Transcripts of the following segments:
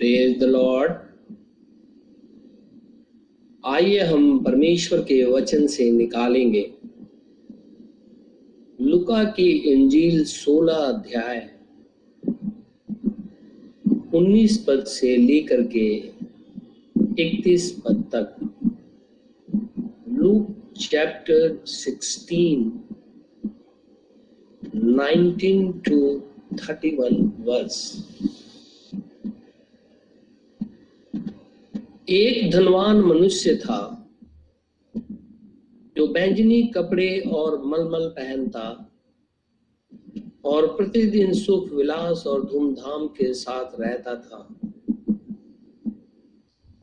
Praise the Lord आइए हम परमेश्वर के वचन से निकालेंगे। लुका की इंजील 16 अध्याय 19 पद से लेकर के 31 पद तक। Luke chapter 16 19 two 31 verse. एक धनवान मनुष्य था, जो बैंजनी कपड़े और मलमल पहनता और प्रतिदिन सुख विलास और धूमधाम के साथ रहता था।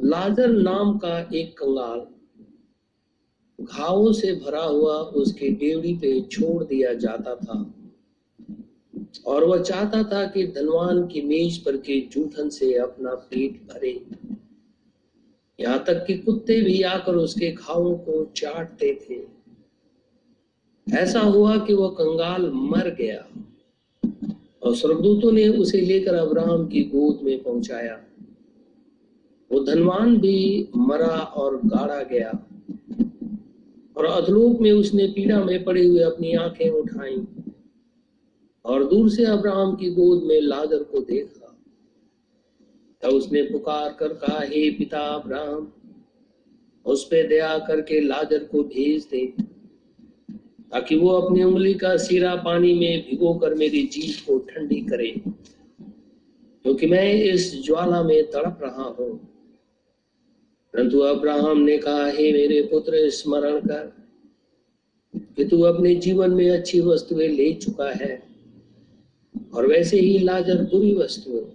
लाजर नाम का एक कंगाल घावों से भरा हुआ उसकी डेवड़ी पे छोड़ दिया जाता था और वह चाहता था कि धनवान की मेज पर के जूठन से अपना पेट भरे। यहाँ तक कि कुत्ते भी आकर उसके घावों को चाटते थे। ऐसा हुआ कि वह कंगाल मर गया और स्वर्गदूतों ने उसे लेकर अब्राहम की गोद में पहुँचाया। वो धनवान भी मरा और गाड़ा गया और अधलोक में उसने पीड़ा में पड़े हुए अपनी आँखें उठाई और दूर से अब्राहम की गोद में लाजर को देखा। तब उसने पुकार कर कहा, हे पिता अब्राहम, उस पे दया करके लाजर को भेज दे, ताकि वो अपनी उंगली का सिरा पानी में भिगो कर मेरी जीत को ठंडी करे, क्योंकि मैं इस ज्वाला में तड़प रहा हूँ। परंतु अब्राहम ने कहा, हे मेरे पुत्र, स्मरण कर कि तू अपने जीवन में अच्छी वस्तुएँ ले चुका है, और वैसे ही लाजर बुरी वस्तुएँ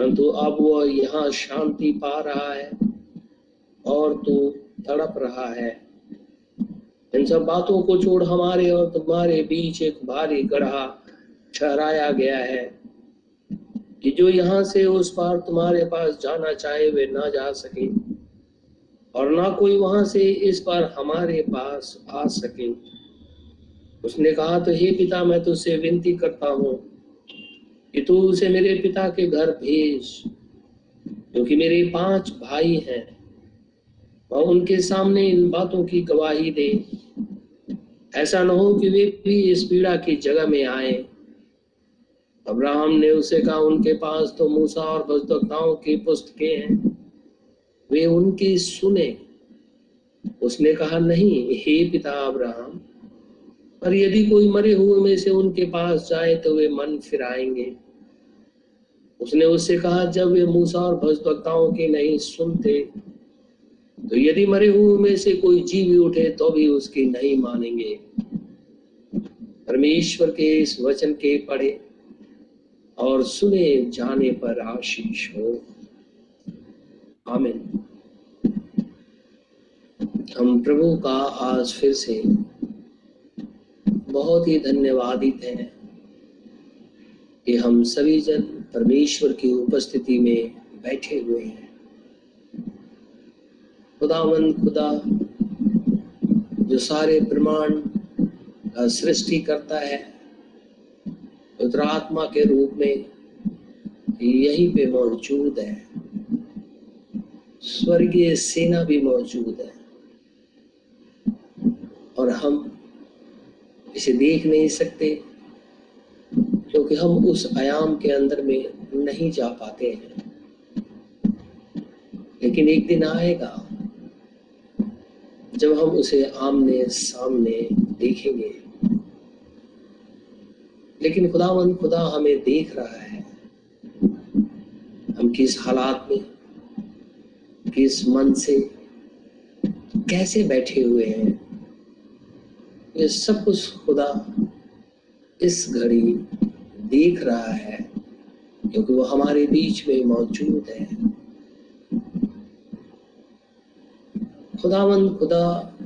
परंतु अब वह यहाँ शांति पा रहा है और तू तड़प रहा है। इन सब बातों को छोड़ हमारे और तुम्हारे बीच एक भारी गढ़ा ठहराया गया है कि जो यहाँ से उस पार तुम्हारे पास जाना चाहे वे ना जा सके और ना कोई वहाँ से इस पार हमारे पास आ सके। उसने कहा तो हे पिता, मैं तुझसे विनती करता हूँ कि तू उसे मेरे पिता के घर भेज, क्योंकि मेरे पाँच भाई हैं। और उनके सामने इन बातों की गवाही दे। ऐसा न हो कि वे भी इस पीड़ा की जगह में आए। अब्राहम ने उसे कहा, उनके पास तो मूसा और भजदक्ताओं की पुस्तकें हैं। वे उनकी सुने। उसने कहा, नहीं, हे पिता अब्राहम पर यदि कोई मरे हुए में से उनके पास जाए तो वे मन फिराएँगे। उसने उससे कहा, जब वे मूसा और भजभक्ताओं की नहीं सुनते तो यदि मरे हुए में से कोई जीव भी उठे तो भी उसकी नहीं मानेंगे। परमेश्वर के इस वचन के पढ़े और सुने जाने पर आशीष हो। आमिन। हम प्रभु का आज फिर से बहुत ही धन्यवादित हैं कि हम सभी जन परमेश्वर की उपस्थिति में बैठे हुए हैं। खुदावन खुदा, जो सारे ब्रह्मांड का सृष्टि करता है रुद्रात्मा के रूप में यहीं पे मौजूद है। स्वर्गीय सेना भी मौजूद है। और हम इसे देख नहीं सकते, क्योंकि हम उस आयाम के अंदर में नहीं जा पाते हैं। लेकिन एक दिन आएगा, जब हम उसे आमने सामने देखेंगे। लेकिन खुदावन खुदा हमें देख रहा है, हम किस हालात में, किस मन से कैसे बैठे हुए हैं। ये सब कुछ खुदा इस घड़ी देख रहा है, क्योंकि वो हमारे बीच में मौजूद है। खुदावन खुदा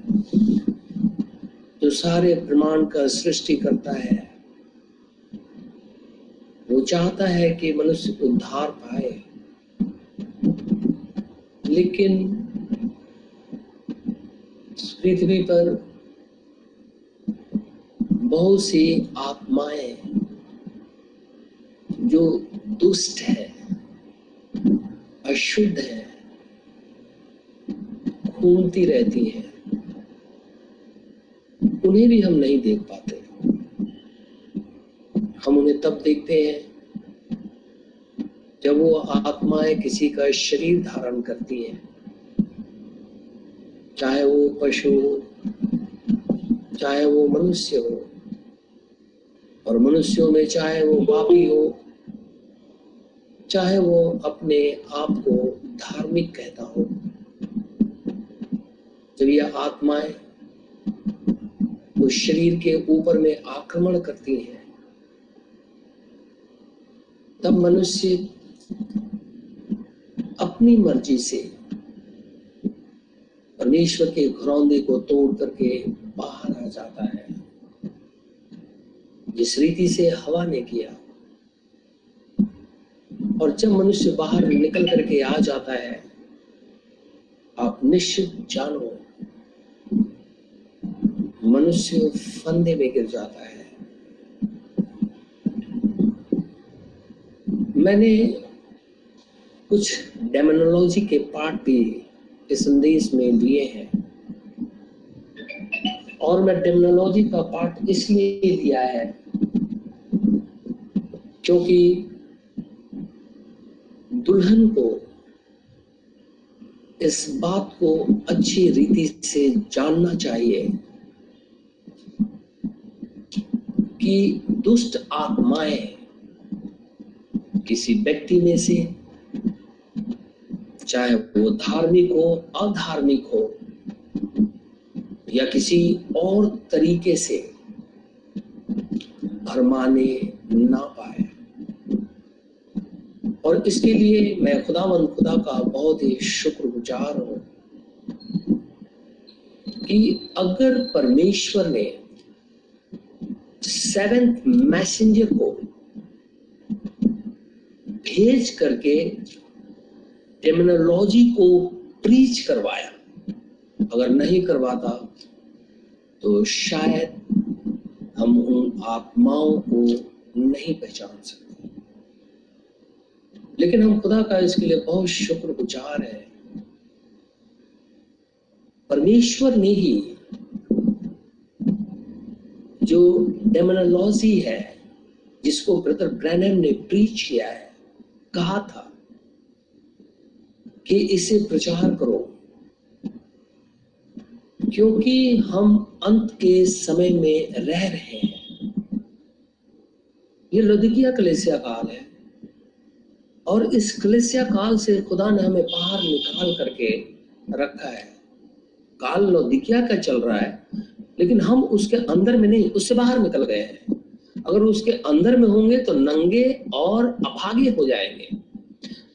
जो सारे ब्रह्मांड का सृष्टि करता है, वो चाहता है कि मनुष्य उद्धार पाए। लेकिन पृथ्वी पर बहुत सी आत्माएँ जो दुष्ट है, अशुद्ध है, घूमती रहती है। उन्हें भी हम नहीं देख पाते। हम उन्हें तब देखते हैं जब वो आत्माएँ किसी का शरीर धारण करती हैं। चाहे वो पशु हो, चाहे वो मनुष्य हो और मनुष्यों में चाहे वो पापी हो, चाहे वो अपने आप को धार्मिक कहता हो, जब यह आत्माएँ उस शरीर के ऊपर में आक्रमण करती हैं, तब मनुष्य अपनी मर्ज़ी से परमेश्वर के घरौंदे को तोड़ करके बाहर आ जाता है। जिस रीति से हवा ने किया। और जब मनुष्य बाहर निकल करके आ जाता है, आप निश्चित जानो, मनुष्य फंदे में गिर जाता है। मैंने कुछ डेमोनोलॉजी के पार्ट भी इस संदेश में लिए हैं। और मैं डेमोनोलॉजी का पार्ट इसलिए लिया है क्योंकि दुल्हन को इस बात को अच्छी रीति से जानना चाहिए कि दुष्ट आत्माएँ किसी व्यक्ति में से, चाहे वो धार्मिक हो, अधार्मिक हो, या किसी और तरीके से भरमाने ना पाए। और इसके लिए मैं खुदा खुदावन खुदा का बहुत ही शुक्रगुजार हूँ कि अगर परमेश्वर ने सेवेंथ मैसेंजर को भेज करके टेमिनोलॉजी को प्रीच करवाया, अगर नहीं करवाता तो शायद हम उन आत्माओं को नहीं पहचान सकते। लेकिन हम खुदा का इसके लिए बहुत शुक्र गुजार है। परमेश्वर ने ही जो डेमोनोलॉजी है, जिसको ब्रदर ब्रैनम ने प्रीच किया है, कहा था कि इसे प्रचार करो। क्योंकि हम अंत के समय में रह रहे हैं। ये लुदिकिया कलेसिया काल है। और इस कलेसिया काल से खुदा ने हमें बाहर निकाल करके रखा है। काल लो लौदिकिया का चल रहा है, लेकिन हम उसके अंदर में नहीं, उससे बाहर निकल गए हैं। अगर उसके अंदर में होंगे तो नंगे और अभागे हो जाएँगे।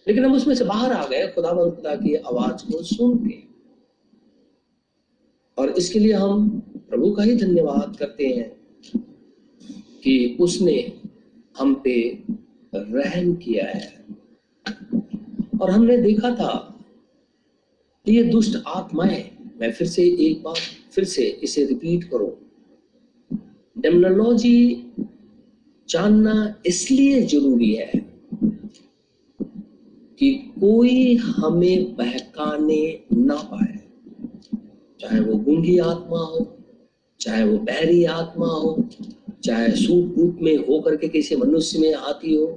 लेकिन हम उसमें से बाहर आ गए खुदा खुदा की आवाज़ को सुन के और इसके लिए हम प्रभु का ही धन्यवाद करते हैं कि उसने हम पे रहम किया है। और हमने देखा था कि ये दुष्ट आत्माएँ, मैं फिर से एक बार फिर से इसे रिपीट करूँ। डेमोनोलॉजी जानना इसलिए ज़रूरी है कि कोई हमें बहकाने ना पाए। चाहे वो गूँगी आत्मा हो, चाहे वो बहरी आत्मा हो, चाहे सूट रूप में होकर के किसी मनुष्य में आती हो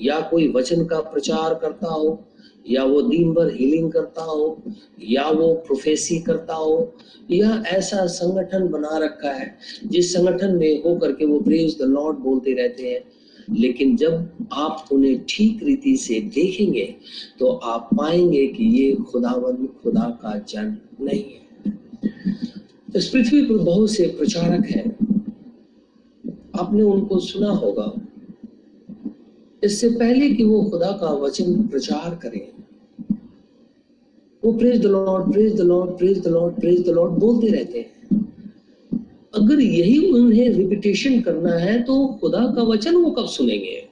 या कोई वचन का प्रचार करता हो, या वो दिन भर हीलिंग करता हो, या वो प्रोफेसी करता हो, या ऐसा संगठन बना रखा है, जिस संगठन में हो करके वो प्रेज द लॉर्ड बोलते रहते हैं, लेकिन जब आप उन्हें ठीक रीति से देखेंगे तो आप पाएँगे कि ये खुदावन, खुदा का जन नहीं है। इस पृथ्वी पर बहुत से प्रचारक हैं। आपने उनको सुना होगा। इससे पहले कि वो खुदा का वचन प्रचार करें। वो praise the lord praise the lord praise the lord praise the lord बोलते रहते हैं। अगर यही उन्हें रिपीटेशन करना है तो खुदा का वचन वो कब सुनेंगे?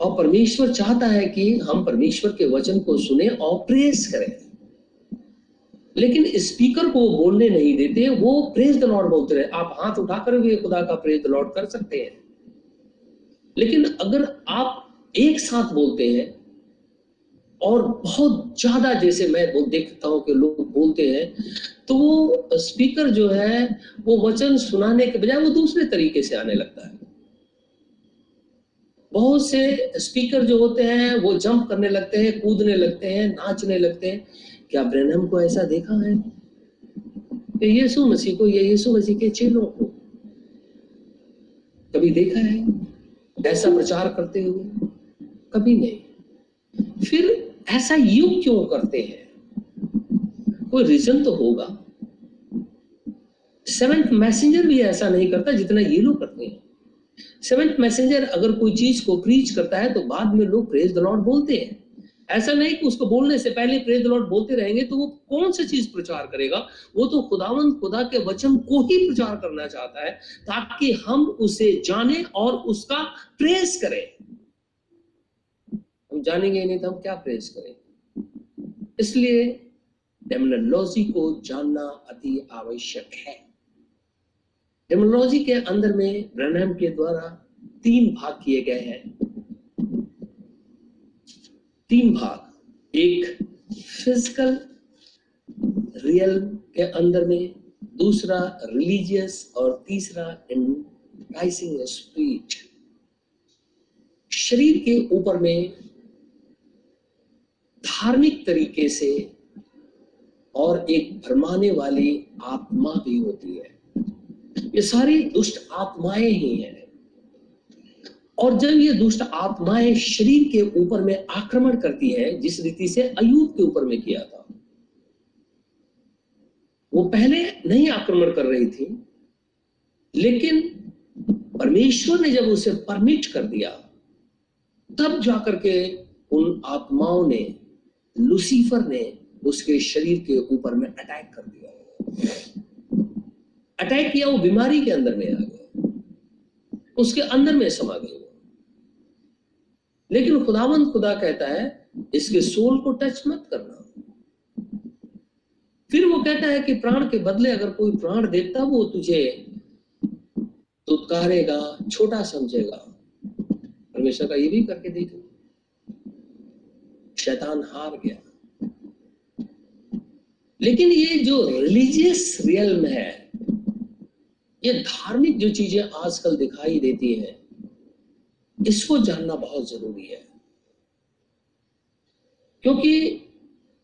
और परमेश्वर चाहता है कि हम परमेश्वर के वचन को सुने और प्रेस करें। लेकिन स्पीकर को बोलने नहीं देते, वो प्रेज द लॉर्ड बोलते रहे। आप हाथ उठाकर भी खुदा का प्रेज द लॉर्ड कर सकते हैं। लेकिन अगर आप एक साथ बोलते हैं, और बहुत ज़्यादा जैसे मैं वो देखता हूँ कि लोग बोलते हैं तो वो स्पीकर जो है, वो वचन सुनाने के बजाय वो दूसरे तरीके से आने लगता है। बहुत से स्पीकर जो होते हैं, वो जंप करने लगते हैं, कूदने लगते हैं, नाचने लगते हैं। क्या ब्रैनम को ऐसा देखा है? कि यीशु मसीह को, या यीशु मसीह के चेलों को? कभी देखा है? ऐसा प्रचार करते हुए? कभी नहीं। फिर ऐसा युग क्यों करते हैं? कोई रीजन तो होगा। सेवेंथ मैसेंजर भी ऐसा नहीं करता जितना ये लोग करते हैं। सेवेंथ मैसेंजर अगर कोई चीज़ को प्रीच करता है तो बाद में लोग प्रेज द लॉर्ड बोलते हैं। ऐसा नहीं कि उसको बोलने से पहले प्रेज लॉर्ड बोलते रहेंगे तो वो कौन सी चीज़ प्रचार करेगा? वो तो खुदावन, खुदा के वचन को ही प्रचार करना चाहता है ताकि हम उसे जाने और उसका प्रेस करें। हम जानेंगे नहीं तो हम क्या प्रेस करें? इसलिए डेमोलॉजी को जानना अति आवश्यक है। डेमोलॉजी के अंदर में ब्रनहम के द्वारा तीन भाग किए गए हैं। तीन भाग। एक फ़िज़िकल रियल के अंदर में, दूसरा रिलीजियस और तीसरा एंटाइसिंग स्पीच शरीर के ऊपर में धार्मिक तरीके से और एक भरमाने वाली आत्मा भी होती है। ये सारी दुष्ट आत्माएँ ही हैं। और जब ये दुष्ट आत्माएँ शरीर के ऊपर में आक्रमण करती है, जिस रीति से अयूब के ऊपर में किया था, वो पहले नहीं आक्रमण कर रही थी, लेकिन परमेश्वर ने जब उसे परमिट कर दिया, तब जाकर के उन आत्माओं ने, लुसीफर ने उसके शरीर के ऊपर में अटैक कर दिया। अटैक किया, वो बीमारी के अंदर में आ गया। उसके अंदर में समा गई लेकिन खुदावंत खुदा कहता है, इसके सोल को टच मत करना। फिर वो कहता है कि प्राण के बदले अगर कोई प्राण देता वो तुझे तुत्कारेगा, छोटा समझेगा। परमेश्वर का ये भी करके देखो शैतान हार गया। लेकिन ये जो रिलीजियस रियल है ये धार्मिक जो चीज़ें आजकल दिखाई देती है, इसको जानना बहुत ज़रूरी है। क्योंकि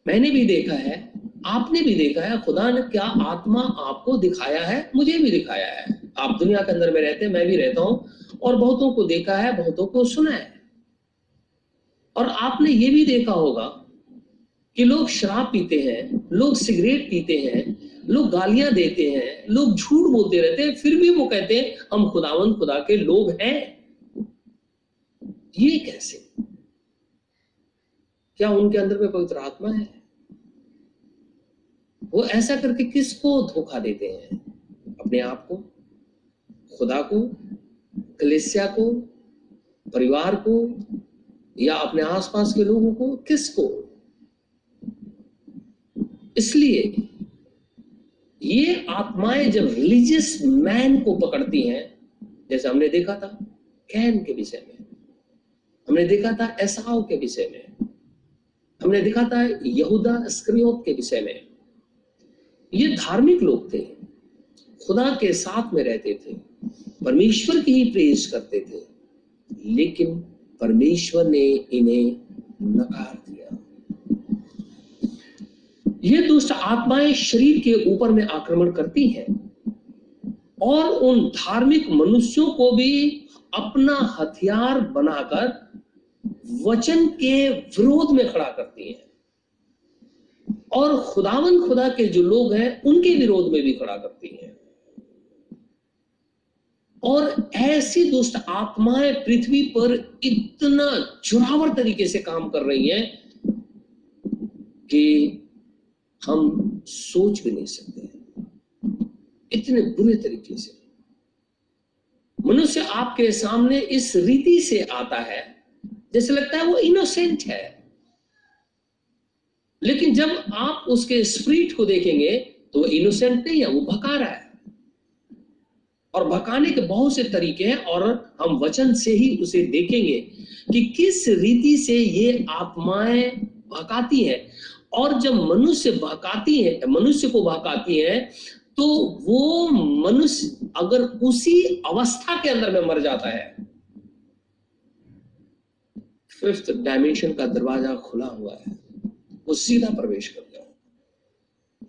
मैंने भी देखा है, आपने भी देखा है, खुदा ने क्या आत्मा आपको दिखाया है, मुझे भी दिखाया है। आप दुनिया के अंदर में रहते हैं, मैं भी रहता हूँ, और बहुतों को देखा है, बहुतों को सुना है। और आपने ये भी देखा होगा कि लोग शराब पीते हैं, लोग सिगरेट पीते हैं लोग गालियाँ देते हैं, लोग झूठ बोलते रहते हैं, फिर भी वो कहते हैं, हम खुदावंत खुदा के लोग हैं। ये कैसे? क्या उनके अंदर में पवित्र आत्मा है? वो ऐसा करके किसको धोखा देते हैं? अपने आप को? खुदा को? कलेसिया को? परिवार को? या अपने आसपास के लोगों को? किसको? इसलिए ये आत्माएँ जब रिलीजियस मैन को पकड़ती हैं, जैसे हमने देखा था, कैन के विषय में। हमने देखा था एसाव के विषय में। हमने देखा था यहूदा स्क्रियोत के विषय में। ये धार्मिक लोग थे। खुदा के साथ में रहते थे। परमेश्वर की ही प्रेस करते थे। लेकिन परमेश्वर ने इन्हें नकार दिया। ये दुष्ट आत्माएँ शरीर के ऊपर में आक्रमण करती हैं और उन धार्मिक मनुष्यों को भी अपना हथियार बनाकर वचन के विरोध में खड़ा करती हैं। और खुदावन खुदा के जो लोग हैं, उनके विरोध में भी खड़ा करती हैं। और ऐसी दुष्ट आत्माएँ पृथ्वी पर इतना जुरावर तरीके से काम कर रही हैं कि हम सोच भी नहीं सकते हैं। इतने बुरे तरीके से। मनुष्य आपके सामने इस रीति से आता है, जैसे लगता है वो इनोसेंट है। लेकिन जब आप उसके स्प्रिट को देखेंगे तो इनोसेंट नहीं है, वो भका रहा है। और भकाने के बहुत से तरीके हैं, और हम वचन से ही उसे देखेंगे कि किस रीति से ये आत्माएँ भकाती हैं। और जब मनुष्य बहकाती है, मनुष्य को बहकाती है तो वो मनुष्य अगर उसी अवस्था के अंदर में मर जाता है, फिफ्थ डायमेंशन का दरवाज़ा खुला हुआ है, वो सीधा प्रवेश कर गया।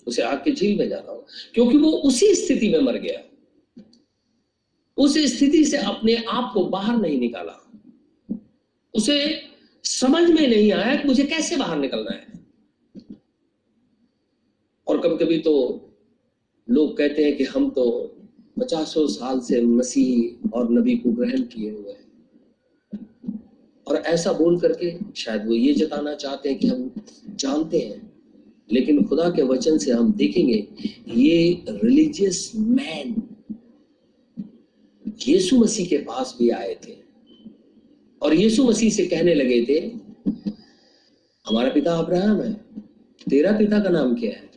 उसे आग की झील में जाना हो, क्योंकि वो उसी स्थिति में मर गया। उस स्थिति से अपने आप को बाहर नहीं निकाला। उसे समझ में नहीं आया कि मुझे कैसे बाहर निकलना है। और कभी कभी तो लोग कहते हैं कि हम तो पचासों साल से मसीह और नबी को ग्रहण किए हुए हैं। और ऐसा बोल करके शायद वो ये जताना चाहते हैं कि हम जानते हैं, लेकिन खुदा के वचन से हम देखेंगे ये रिलीजियस मैन यीशु मसीह के पास भी आए थे। और यीशु मसीह से कहने लगे थे, हमारा पिता अब्राहम है, तेरा पिता का नाम क्या है?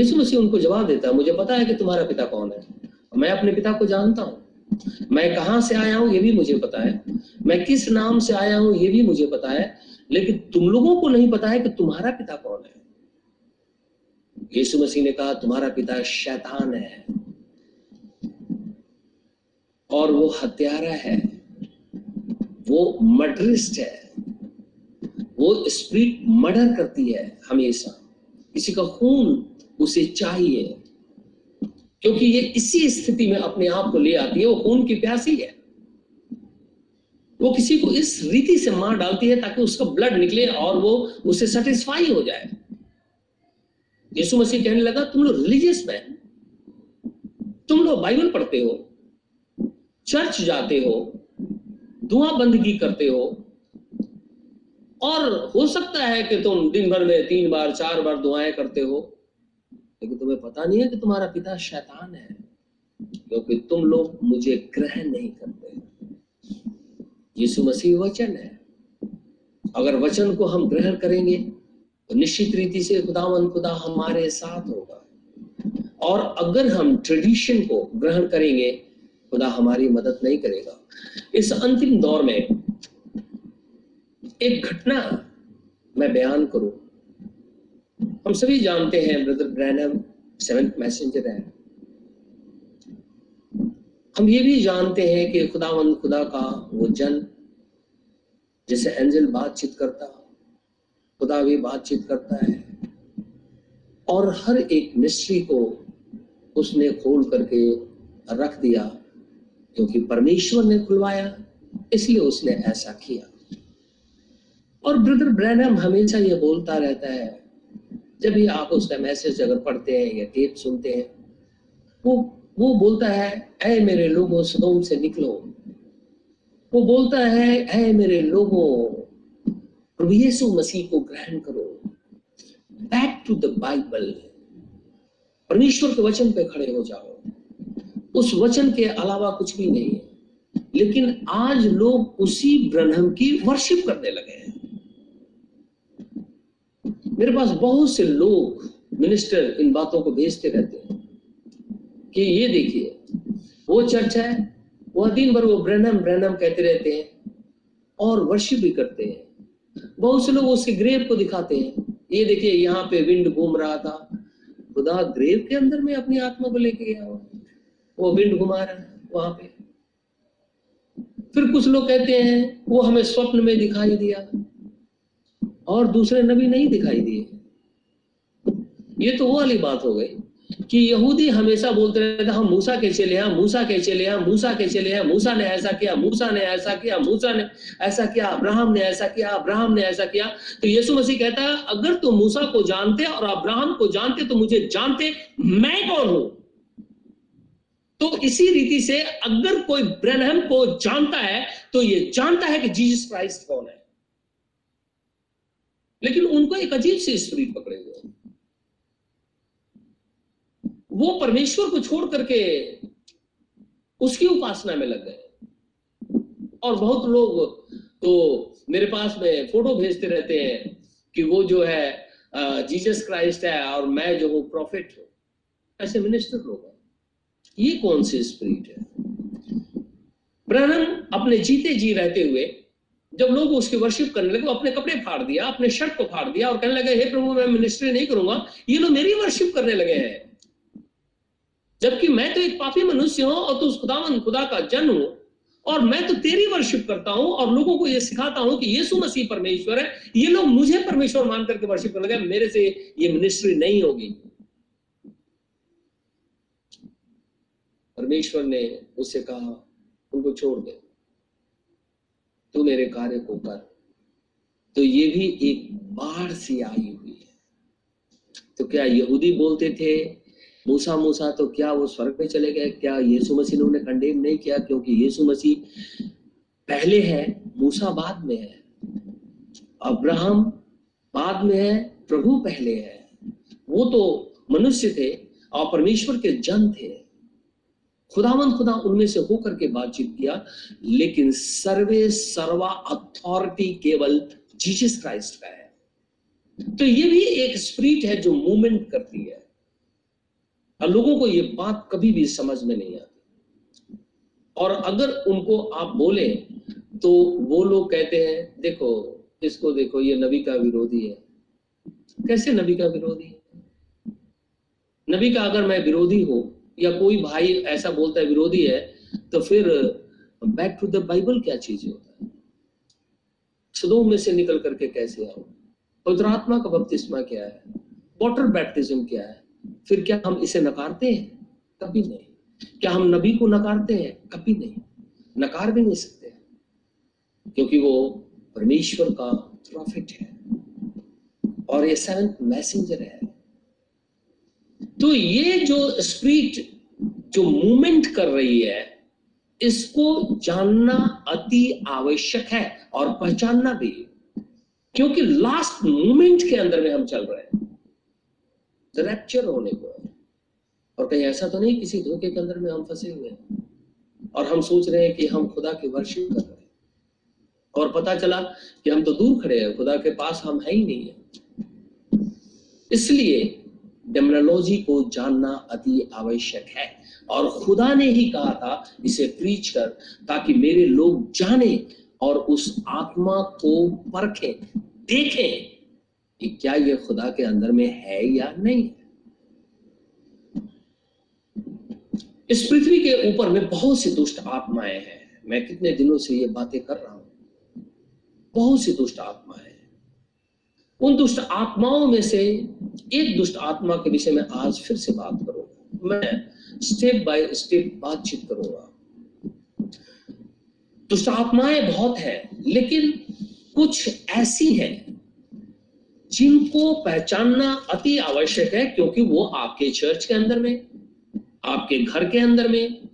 यीशु मसीह उनको जवाब देता है, मुझे पता है कि तुम्हारा पिता कौन है। मैं अपने पिता को जानता हूँ। मैं कहाँ से आया हूँ, ये भी मुझे पता है। मैं किस नाम से आया हूँ, ये भी मुझे पता है। लेकिन तुम लोगों को नहीं पता है कि तुम्हारा पिता कौन है। यीशु मसीह ने कहा, तुम्हारा पिता शैतान है और वो हत्यारा है। वो मर्डरिस्ट है। वो स्प्रिट मर्डर करती है हमेशा। किसी का खून उसे चाहिए। क्योंकि ये इसी स्थिति में अपने आप को ले आती है, वो खून की प्यासी है वो किसी को इस रीति से मार डालती है ताकि उसका ब्लड निकले और वो उसे सेटिस्फाई हो जाए। यीशु मसीह कहने लगा, तुम लोग रिलीजियस मैन तुम लोग बाइबल पढ़ते हो, चर्च जाते हो दुआ बंदगी करते हो, और हो सकता है कि तुम दिन भर में तीन बार, चार बार दुआएँ करते हो लेकिन तुम्हें पता नहीं है कि तुम्हारा पिता शैतान है। क्योंकि तुम लोग मुझे ग्रहण नहीं करते। यीशु मसीह वचन है। अगर वचन को हम ग्रहण करेंगे तो निश्चित रीति से खुदावन खुदा हमारे साथ होगा। और अगर हम ट्रेडिशन को ग्रहण करेंगे, खुदा हमारी मदद नहीं करेगा। इस अंतिम दौर में एक घटना मैं बयान करूँ। हम सभी जानते हैं ब्रदर ब्रैनम सेवेंथ मैसेंजर है। हम ये भी जानते हैं कि खुदावंद खुदा का वो जन, जैसे एंजल बातचीत करता, खुदा भी बातचीत करता है। और हर एक मिस्ट्री को उसने खोल करके रख दिया, क्योंकि परमेश्वर ने खुलवाया, इसलिए उसने ऐसा किया। और ब्रदर ब्रैनम हमेशा ये बोलता रहता है जब भी आप उसका मैसेज अगर पढ़ते हैं या टेप सुनते हैं, वो वो बोलता है, ऐ मेरे लोगों, सदोम से निकलो। वो बोलता है, ऐ मेरे लोगों, प्रभु यीशु मसीह को ग्रहण करो। बैक टू द बाइबल परमेश्वर के वचन पे खड़े हो जाओ। उस वचन के अलावा कुछ भी नहीं है। लेकिन आज लोग उसी ब्रह्म की वर्शिप करने लगे हैं। मेरे पास बहुत से लोग मिनिस्टर इन बातों को भेजते रहते हैं कि ये देखिए, वो चर्च है, वह दिन भर वो ब्रैनम ब्रैनम कहते रहते हैं और वर्शिप भी करते हैं। बहुत से लोग उसके ग्रेव को दिखाते हैं। ये देखिए, यहाँ पे विंड घूम रहा था। खुदा ग्रेव के अंदर में अपनी आत्मा को लेके गया हुआ। वो विंड घुमा रहा है वहाँ पे। फिर कुछ लोग कहते हैं, वो हमें स्वप्न में दिखाई दिया। और दूसरे नबी नहीं दिखाई दिए। ये तो वो वाली बात हो गई कि यहूदी हमेशा बोलते रहते हम मूसा के चले, हैं, मूसा के चले, हैं, मूसा के चले, हैं, मूसा ने ऐसा किया, मूसा ने ऐसा किया, मूसा ने ऐसा किया, अब्राहम ने ऐसा किया, अब्राहम ने ऐसा किया। तो यीशु मसीह कहता है, अगर तुम मूसा को जानते और अब्राहम को जानते तो मुझे जानते मैं कौन हूँ? तो इसी रीति से अगर कोई ब्रहम को जानता है तो ये जानता है कि जीसस क्राइस्ट कौन है। लेकिन उनको एक अजीब सी स्पिरिट पकड़े हुए वो परमेश्वर को छोड़ करके उसकी उपासना में लग गए। और बहुत लोग तो मेरे पास में फ़ोटो भेजते रहते हैं कि वो जो है जीसस क्राइस्ट है और मैं जो हूँ प्रॉफिट हूँ। ऐसे मिनिस्टर लोग हैं। ये कौन सी स्पिरिट है? ब्रहण अपने जीते जी रहते हुए जब लोग उसकी वर्शिप करने लगे, वो अपने कपड़े फाड़ दिया, अपने शर्ट को फाड़ दिया और कहने लगे, हे प्रभु, मैं मिनिस्ट्री नहीं करूँगा। ये लोग मेरी वर्शिप करने लगे हैं। जबकि मैं तो एक पापी मनुष्य हूँ और तू उस खुदावन, खुदा का जन हूँ और मैं तो तेरी वर्शिप करता हूँ और लोगों को ये सिखाता हूँ कि यीशु मसीह परमेश्वर है। ये लोग मुझे परमेश्वर मान करके वर्शिप करने लगे मेरे से ये मिनिस्ट्री नहीं होगी। परमेश्वर ने उससे कहा उनको छोड़ दे। तू मेरे कार्य को कर। तो ये भी एक बाढ़ सी आई हुई है। तो क्या यहूदी बोलते थे, मूसा मूसा तो क्या वो स्वर्ग में चले गए? क्या यीशु मसीह ने उन्हें कंडेम नहीं किया? क्योंकि यीशु मसीह पहले है, मूसा बाद में है। अब्राहम बाद में है, प्रभु पहले है। वो तो मनुष्य थे, और परमेश्वर के जन थे। खुदावन खुदा उनमें से होकर के बातचीत किया, लेकिन सर्वे सर्वा अथॉरिटी केवल जीसस क्राइस्ट का है। तो ये भी एक स्प्रिट है जो मूवमेंट करती है। और लोगों को ये बात कभी भी समझ में नहीं आती। और अगर उनको आप बोले तो वो लोग कहते हैं, देखो, इसको देखो, ये नबी का विरोधी है। कैसे नबी का विरोधी? है नबी का अगर मैं विरोधी हूँ या कोई भाई ऐसा बोलता है, विरोधी है तो फिर बैक टू द बाइबल क्या चीज़ होता है? में से निकल करके कैसे आओ? पवित्र आत्मा का बपतिस्मा क्या है? वाटर बैप्टिज्म क्या है? फिर क्या हम इसे नकारते हैं? कभी नहीं। क्या हम नबी को नकारते हैं? कभी नहीं। नकार भी नहीं सकते। क्योंकि वो परमेश्वर का प्रॉफिट है। और ये सेवेंथ मैसेंजर है। तो ये जो स्प्रिट जो मूवमेंट कर रही है, इसको जानना अति आवश्यक है और पहचानना भी। क्योंकि लास्ट मूवमेंट के अंदर में हम चल रहे हैं। रैप्चर होने को। और कहीं ऐसा तो नहीं किसी धोखे के अंदर में हम फंसे हुए हैं। और हम सोच रहे हैं कि हम खुदा की वर्शिप कर रहे हैं। और पता चला कि हम तो दूर खड़े हैं, खुदा के पास हम है ही नहीं है। इसलिए डेमोलॉजी को जानना अति आवश्यक है। और खुदा ने ही कहा था, इसे प्रीच कर, ताकि मेरे लोग जाने और उस आत्मा को परखें, देखें कि क्या यह खुदा के अंदर में है या नहीं। इस पृथ्वी के ऊपर में बहुत सी दुष्ट आत्माएँ हैं। मैं कितने दिनों से ये बातें कर रहा हूँ। बहुत सी दुष्ट आत्माएँ उन दुष्ट आत्माओं में से एक दुष्ट आत्मा के विषय में आज फिर से बात करूँगा मैं स्टेप बाय स्टेप बातचीत करूँगा। दुष्ट आत्माएँ बहुत है, लेकिन कुछ ऐसी हैं जिनको पहचानना अति आवश्यक है, क्योंकि वो आपके चर्च के अंदर में, आपके घर के अंदर में,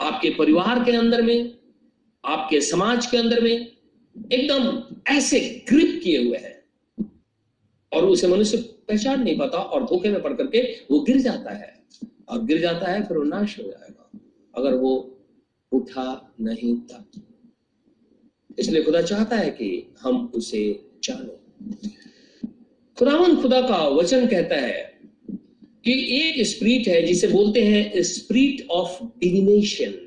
आपके परिवार के अंदर में, आपके समाज के अंदर में एकदम ऐसे ग्रिप किए हुए हैं। और उसे मनुष्य पहचान नहीं पाता और धोखे में पड़ करके वो गिर जाता है। और गिर जाता है, फिर वो नाश हो जाएगा। अगर वो उठा नहीं था। इसलिए खुदा चाहता है कि हम उसे जाने। खुदावन खुदा का वचन कहता है कि एक स्प्रीट है जिसे बोलते हैं स्प्रीट ऑफ़ डिविनेशन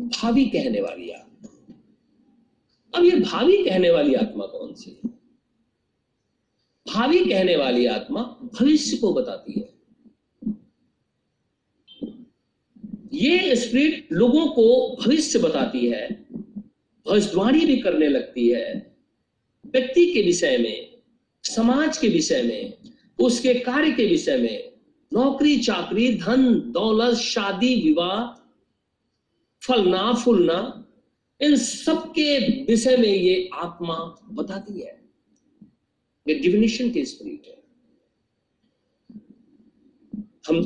भावी कहने वाली आत्मा। अब ये भावी कहने वाली आत्मा कौन सी है? भावी कहने वाली आत्मा भविष्य को बताती है। ये स्प्रिट लोगों को भविष्य बताती है, भविष्यवाणी भी करने लगती है, व्यक्ति के विषय में, समाज के विषय में, उसके कार्य के विषय में, नौकरी, चाकरी, धन, दौलत, शादी, विवाह, फलना, फूलना, इन सब के विषय में ये आत्मा बताती है। ये डिविनेशन की स्पिरिट है हम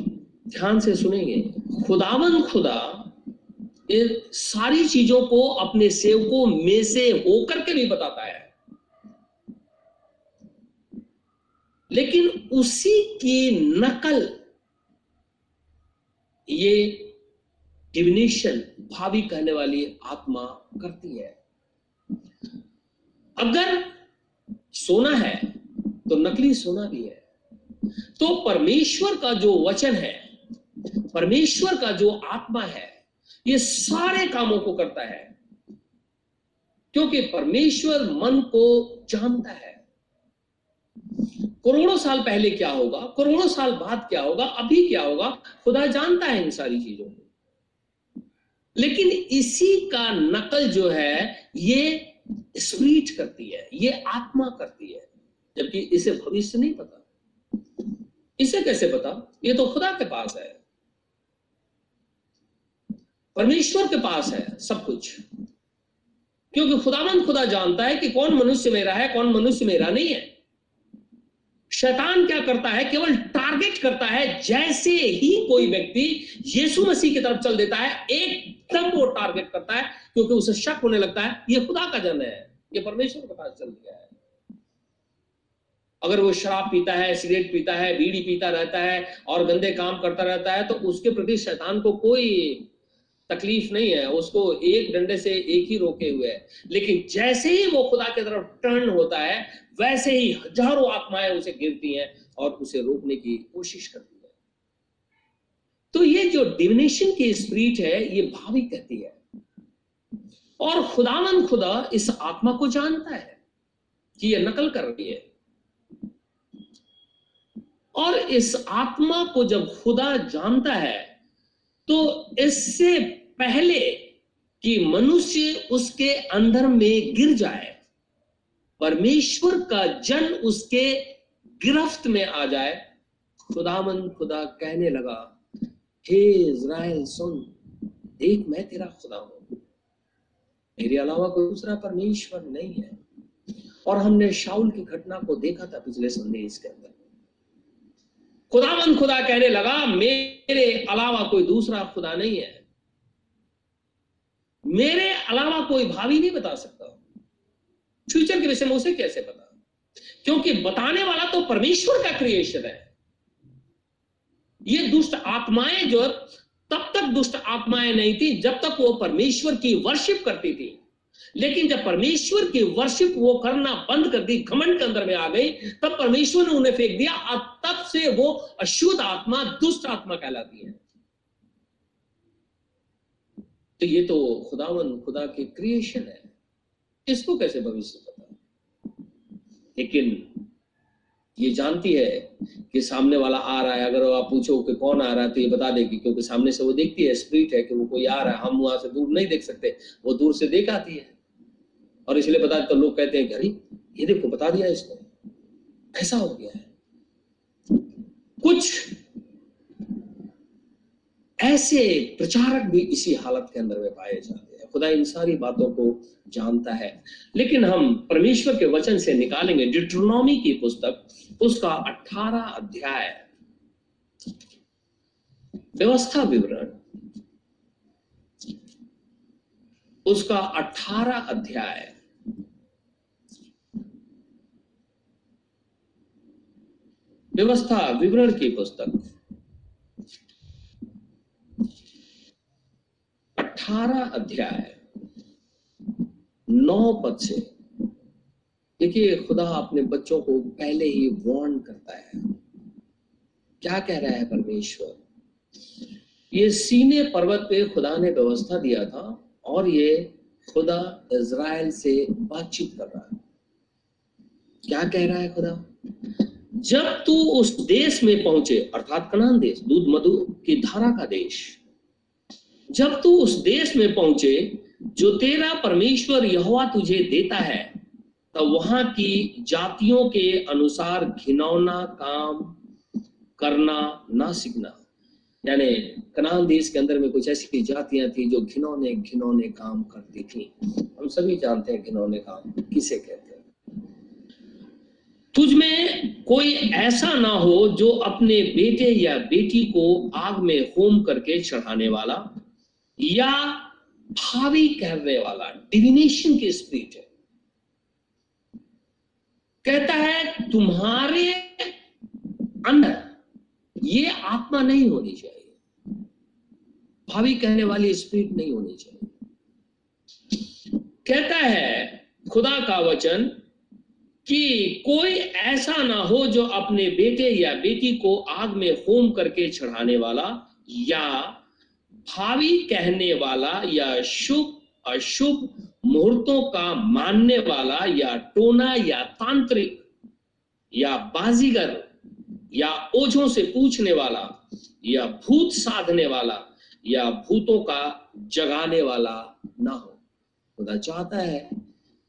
ध्यान से सुनेंगे। खुदावन खुदा इन सारी चीज़ों को अपने सेवकों में से होकर के भी बताता है। लेकिन उसी की नकल, ये डिविनेशन भावी कहने वाली आत्मा करती है। अगर सोना है तो नकली सोना भी है। तो परमेश्वर का जो वचन है, परमेश्वर का जो आत्मा है, ये सारे कामों को करता है। क्योंकि परमेश्वर मन को जानता है। करोड़ों साल पहले क्या होगा, करोड़ों साल बाद क्या होगा, अभी क्या होगा, खुदा जानता है इन सारी चीज़ों को। लेकिन इसी का नकल जो है, ये स्प्रीट करती है, ये आत्मा करती है, जबकि इसे भविष्य नहीं पता। इसे कैसे पता? ये तो खुदा के पास है। परमेश्वर के पास है सब कुछ। क्योंकि खुदामंद खुदा जानता है कि कौन मनुष्य मेरा है, कौन मनुष्य मेरा नहीं है। शैतान क्या करता है? केवल टारगेट करता है। जैसे ही कोई व्यक्ति यीशु मसीह की तरफ़ चल देता है, एकदम वो टारगेट करता है, क्योंकि उसे शक होने लगता है, ये खुदा का जन है। ये परमेश्वर के पास चल गया है। अगर वो शराब पीता है, सिगरेट पीता है, बीड़ी पीता रहता है और गंदे काम करता रहता है तो उसके प्रति शैतान को कोई तकलीफ़ नहीं है, उसको एक डंडे से एक ही रोके हुए है। लेकिन जैसे ही वो खुदा की तरफ़ टर्न होता है, वैसे ही हज़ारों आत्माएँ उसे गिरती हैं और उसे रोकने की कोशिश करती है। तो ये जो डिविनेशन की स्प्रीट है, ये भावी कहती है। और खुदावन खुदा इस आत्मा को जानता है कि यह नकल कर रही है। और इस आत्मा को जब खुदा जानता है तो इससे पहले कि मनुष्य उसके अंदर में गिर जाए, परमेश्वर का जन उसके गिरफ्त में आ जाए, खुदामंद खुदा कहने लगा, हे इज़राइल, सुन, देख मैं तेरा खुदा हूँ। मेरे अलावा कोई दूसरा परमेश्वर नहीं है। और हमने शाउल की घटना को देखा था पिछले संदेश के अंदर। खुदामंद खुदा कहने लगा, मेरे अलावा कोई दूसरा खुदा नहीं है। मेरे अलावा कोई भावी नहीं बता सकता। फ्यूचर के विषय में उसे कैसे पता? क्योंकि बताने वाला तो परमेश्वर का क्रिएशन है। ये दुष्ट आत्माएँ जो, तब तक दुष्ट आत्माएँ नहीं थी, जब तक वो परमेश्वर की वर्शिप करती थी। लेकिन जब परमेश्वर की वर्शिप वो करना बंद कर दी घमंड के अंदर में आ गई, तब परमेश्वर ने उन्हें फेंक दिया और तब से वो अशुद्ध आत्मा, दुष्ट आत्मा कहलाती है। तो ये तो खुदावन, खुदा के क्रिएशन है। इसको कैसे भविष्य पता? लेकिन ये जानती है कि सामने वाला आ रहा है। अगर आप पूछो कि कौन आ रहा है तो ये बता देगी क्योंकि सामने से वो देखती है, स्प्रिट है कि वो कोई आ रहा है। हम वहाँ से दूर नहीं देख सकते। वो दूर से देख आती है। और इसलिए बता तो लोग कहते हैं अरे, ये देखो, बता दिया इसने। ऐसा हो गया है? कुछ ऐसे प्रचारक भी इसी हालत के अंदर में पाए जाते खुदा इन सारी बातों को जानता है। लेकिन हम परमेश्वर के वचन से निकालेंगे डिट्रोनॉमी की पुस्तक, उसका अठारह अध्याय। व्यवस्था विवरण। उसका अठारह अध्याय। व्यवस्था विवरण की पुस्तक। अठारह अध्याय। नौ पद से। देखिए, खुदा अपने बच्चों को पहले ही वार्न करता है। क्या कह रहा है परमेश्वर? ये सीने पर्वत पे खुदा ने व्यवस्था दिया था और ये खुदा इज़राइल से बातचीत कर रहा है। क्या कह रहा है खुदा? जब तू उस देश में पहुँचे, अर्थात कनान देश, दूध मधु की धारा का देश जब तू उस देश में पहुँचे जो तेरा परमेश्वर यहोवा तुझे देता है, तब वहाँ की जातियों के अनुसार घिनौना काम करना ना सीखना। यानी कनान देश के अंदर में कुछ ऐसी जातियाँ थी जो घिनौने घिनौने काम करती थी। हम सभी जानते हैं घिनौने काम किसे कहते हैं। तुझ में कोई ऐसा ना हो जो अपने बेटे या बेटी को आग में होम करके चढ़ाने वाला या भावी कहने वाला डिविनेशन की स्पीड है। कहता है, तुम्हारे अंदर ये आत्मा नहीं होनी चाहिए। भावी कहने वाली स्पीड नहीं होनी चाहिए। कहता है, खुदा का वचन, कि कोई ऐसा ना हो जो अपने बेटे या बेटी को आग में होम करके चढ़ाने वाला या भावी कहने वाला या शुभ, अशुभ मुहूर्तों का मानने वाला या टोना या तांत्रिक या बाजीगर या ओझों से पूछने वाला या भूत साधने वाला या भूतों का जगाने वाला ना हो। खुदा चाहता है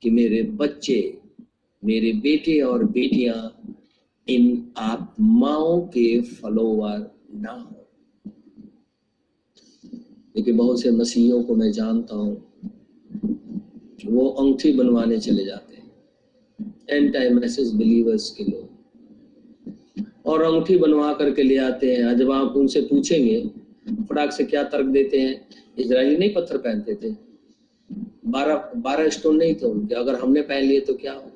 कि मेरे बच्चे, मेरे बेटे और बेटियाँ इन आत्माओं के फलोवर ना हो। लेकिन बहुत से मसीहियों को मैं जानता हूँ, वो अंगठी बनवाने चले जाते हैं। एंटी मैसेज बिलीवर्स के लोग। और अंगठी बनवा करके ले आते हैं। जब आप उनसे पूछेंगे फटाक से क्या तर्क देते हैं? इसराइली नहीं पत्थर पहनते थे। बारह बारह स्टोन नहीं थे उनके। अगर हमने पहन लिए तो क्या हो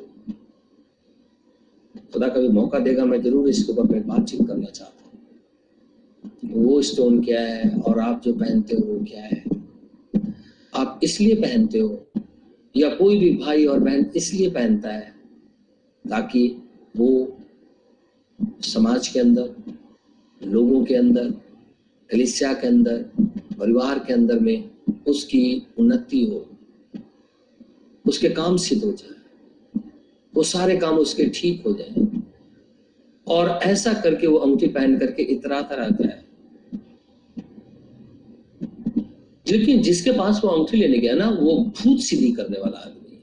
खुदा कभी मौका देगा। मैं ज़रूर इसके ऊपर मैं बातचीत करना चाहता वो स्टोन क्या है? और आप जो पहनते हो, वो क्या है? आप इसलिए पहनते हो, या कोई भी भाई और बहन इसलिए पहनता है, ताकि वो समाज के अंदर, लोगों के अंदर, कलिसिया के अंदर, परिवार के अंदर में उसकी उन्नति हो, उसके काम सिद्ध हो जाए, वो सारे काम उसके ठीक हो जाए। और ऐसा करके वो अंगूठी पहन करके इतराता रहता है लेकिन जिसके पास वो अंगूठी लेने गया ना, वो भूत सीधी करने वाला आदमी है।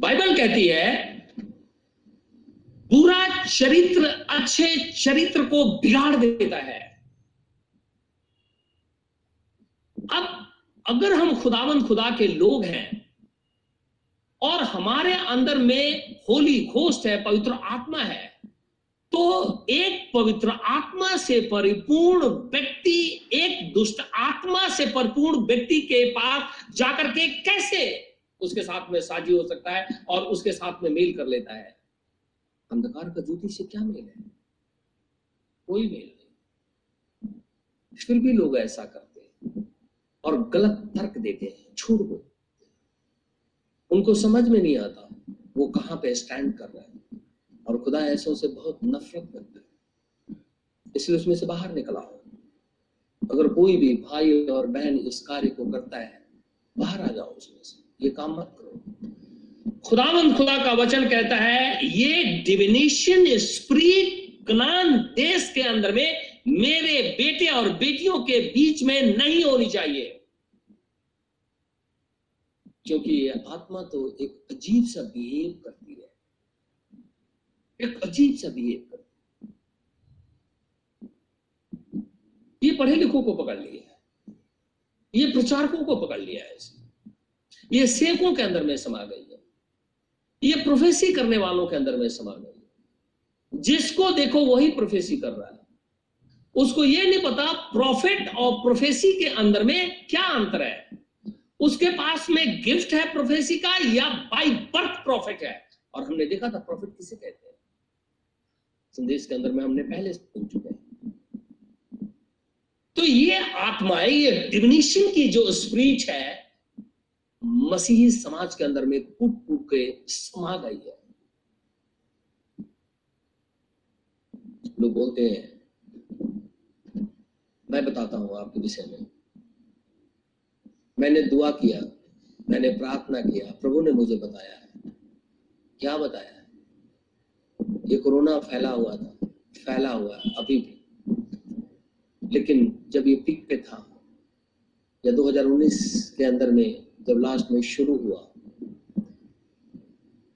बाइबल कहती है, बुरा चरित्र अच्छे चरित्र को बिगाड़ देता है। अब अगर हम खुदावन खुदा के लोग हैं और हमारे अंदर में होली घोष्ट है, पवित्र आत्मा है तो एक पवित्र आत्मा से परिपूर्ण व्यक्ति, एक दुष्ट आत्मा से परिपूर्ण व्यक्ति के पास जाकर के कैसे उसके साथ में साझी हो सकता है और उसके साथ में मेल कर लेता है? अंधकार का ज्योति से क्या मेल है? कोई मेल नहीं। फिर भी लोग ऐसा करते हैं और गलत तर्क देते हैं छोड़ को उनको समझ में नहीं आता वो कहाँ पे स्टैंड कर रहा है। और खुदा ऐसों से बहुत नफरत करता है। इसलिए उसमें से बाहर निकला हो। अगर कोई भी भाई और बहन इस कार्य को करता है, बाहर आ जाओ उसमें से। ये काम मत करो। खुदावंद खुदा का वचन कहता है, ये डिविनेशन स्प्रीट कनान देश के अंदर में मेरे बेटे और बेटियों के बीच में नहीं होनी चाहिए। क्योंकि आत्मा तो एक अजीब सा बिहेव करती है। एक अजीब सा बिहेव करती है। ये पढ़े लिखों को पकड़ लिया है। ये प्रचारकों को पकड़ लिया है इसने। ये सेवकों के अंदर में समा गई है। ये प्रोफेसी करने वालों के अंदर में समा गई है। जिसको देखो वही प्रोफेसी कर रहा है। उसको ये नहीं पता प्रॉफिट और प्रोफेसी के अंदर में क्या अंतर है। उसके पास में गिफ्ट है प्रोफेसी का या बाई बर्थ प्रॉफिट है? और हमने देखा था प्रॉफिट किसे कहते हैं? संदेश के अंदर में हमने पहले सुन चुके हैं। तो ये आत्माएँ ये डिविनिशन की जो स्प्रीच है, मसीही समाज के अंदर में कूट कूट के समा गई है। लोग बोलते हैं, मैं बताता हूँ आपके विषय में। मैंने दुआ किया, मैंने प्रार्थना किया, प्रभु ने मुझे बताया क्या बताया ये कोरोना फैला हुआ था, फैला हुआ है, अभी भी। लेकिन जब ये पीक पे था, या 2019 के अंदर में जब लास्ट में शुरू हुआ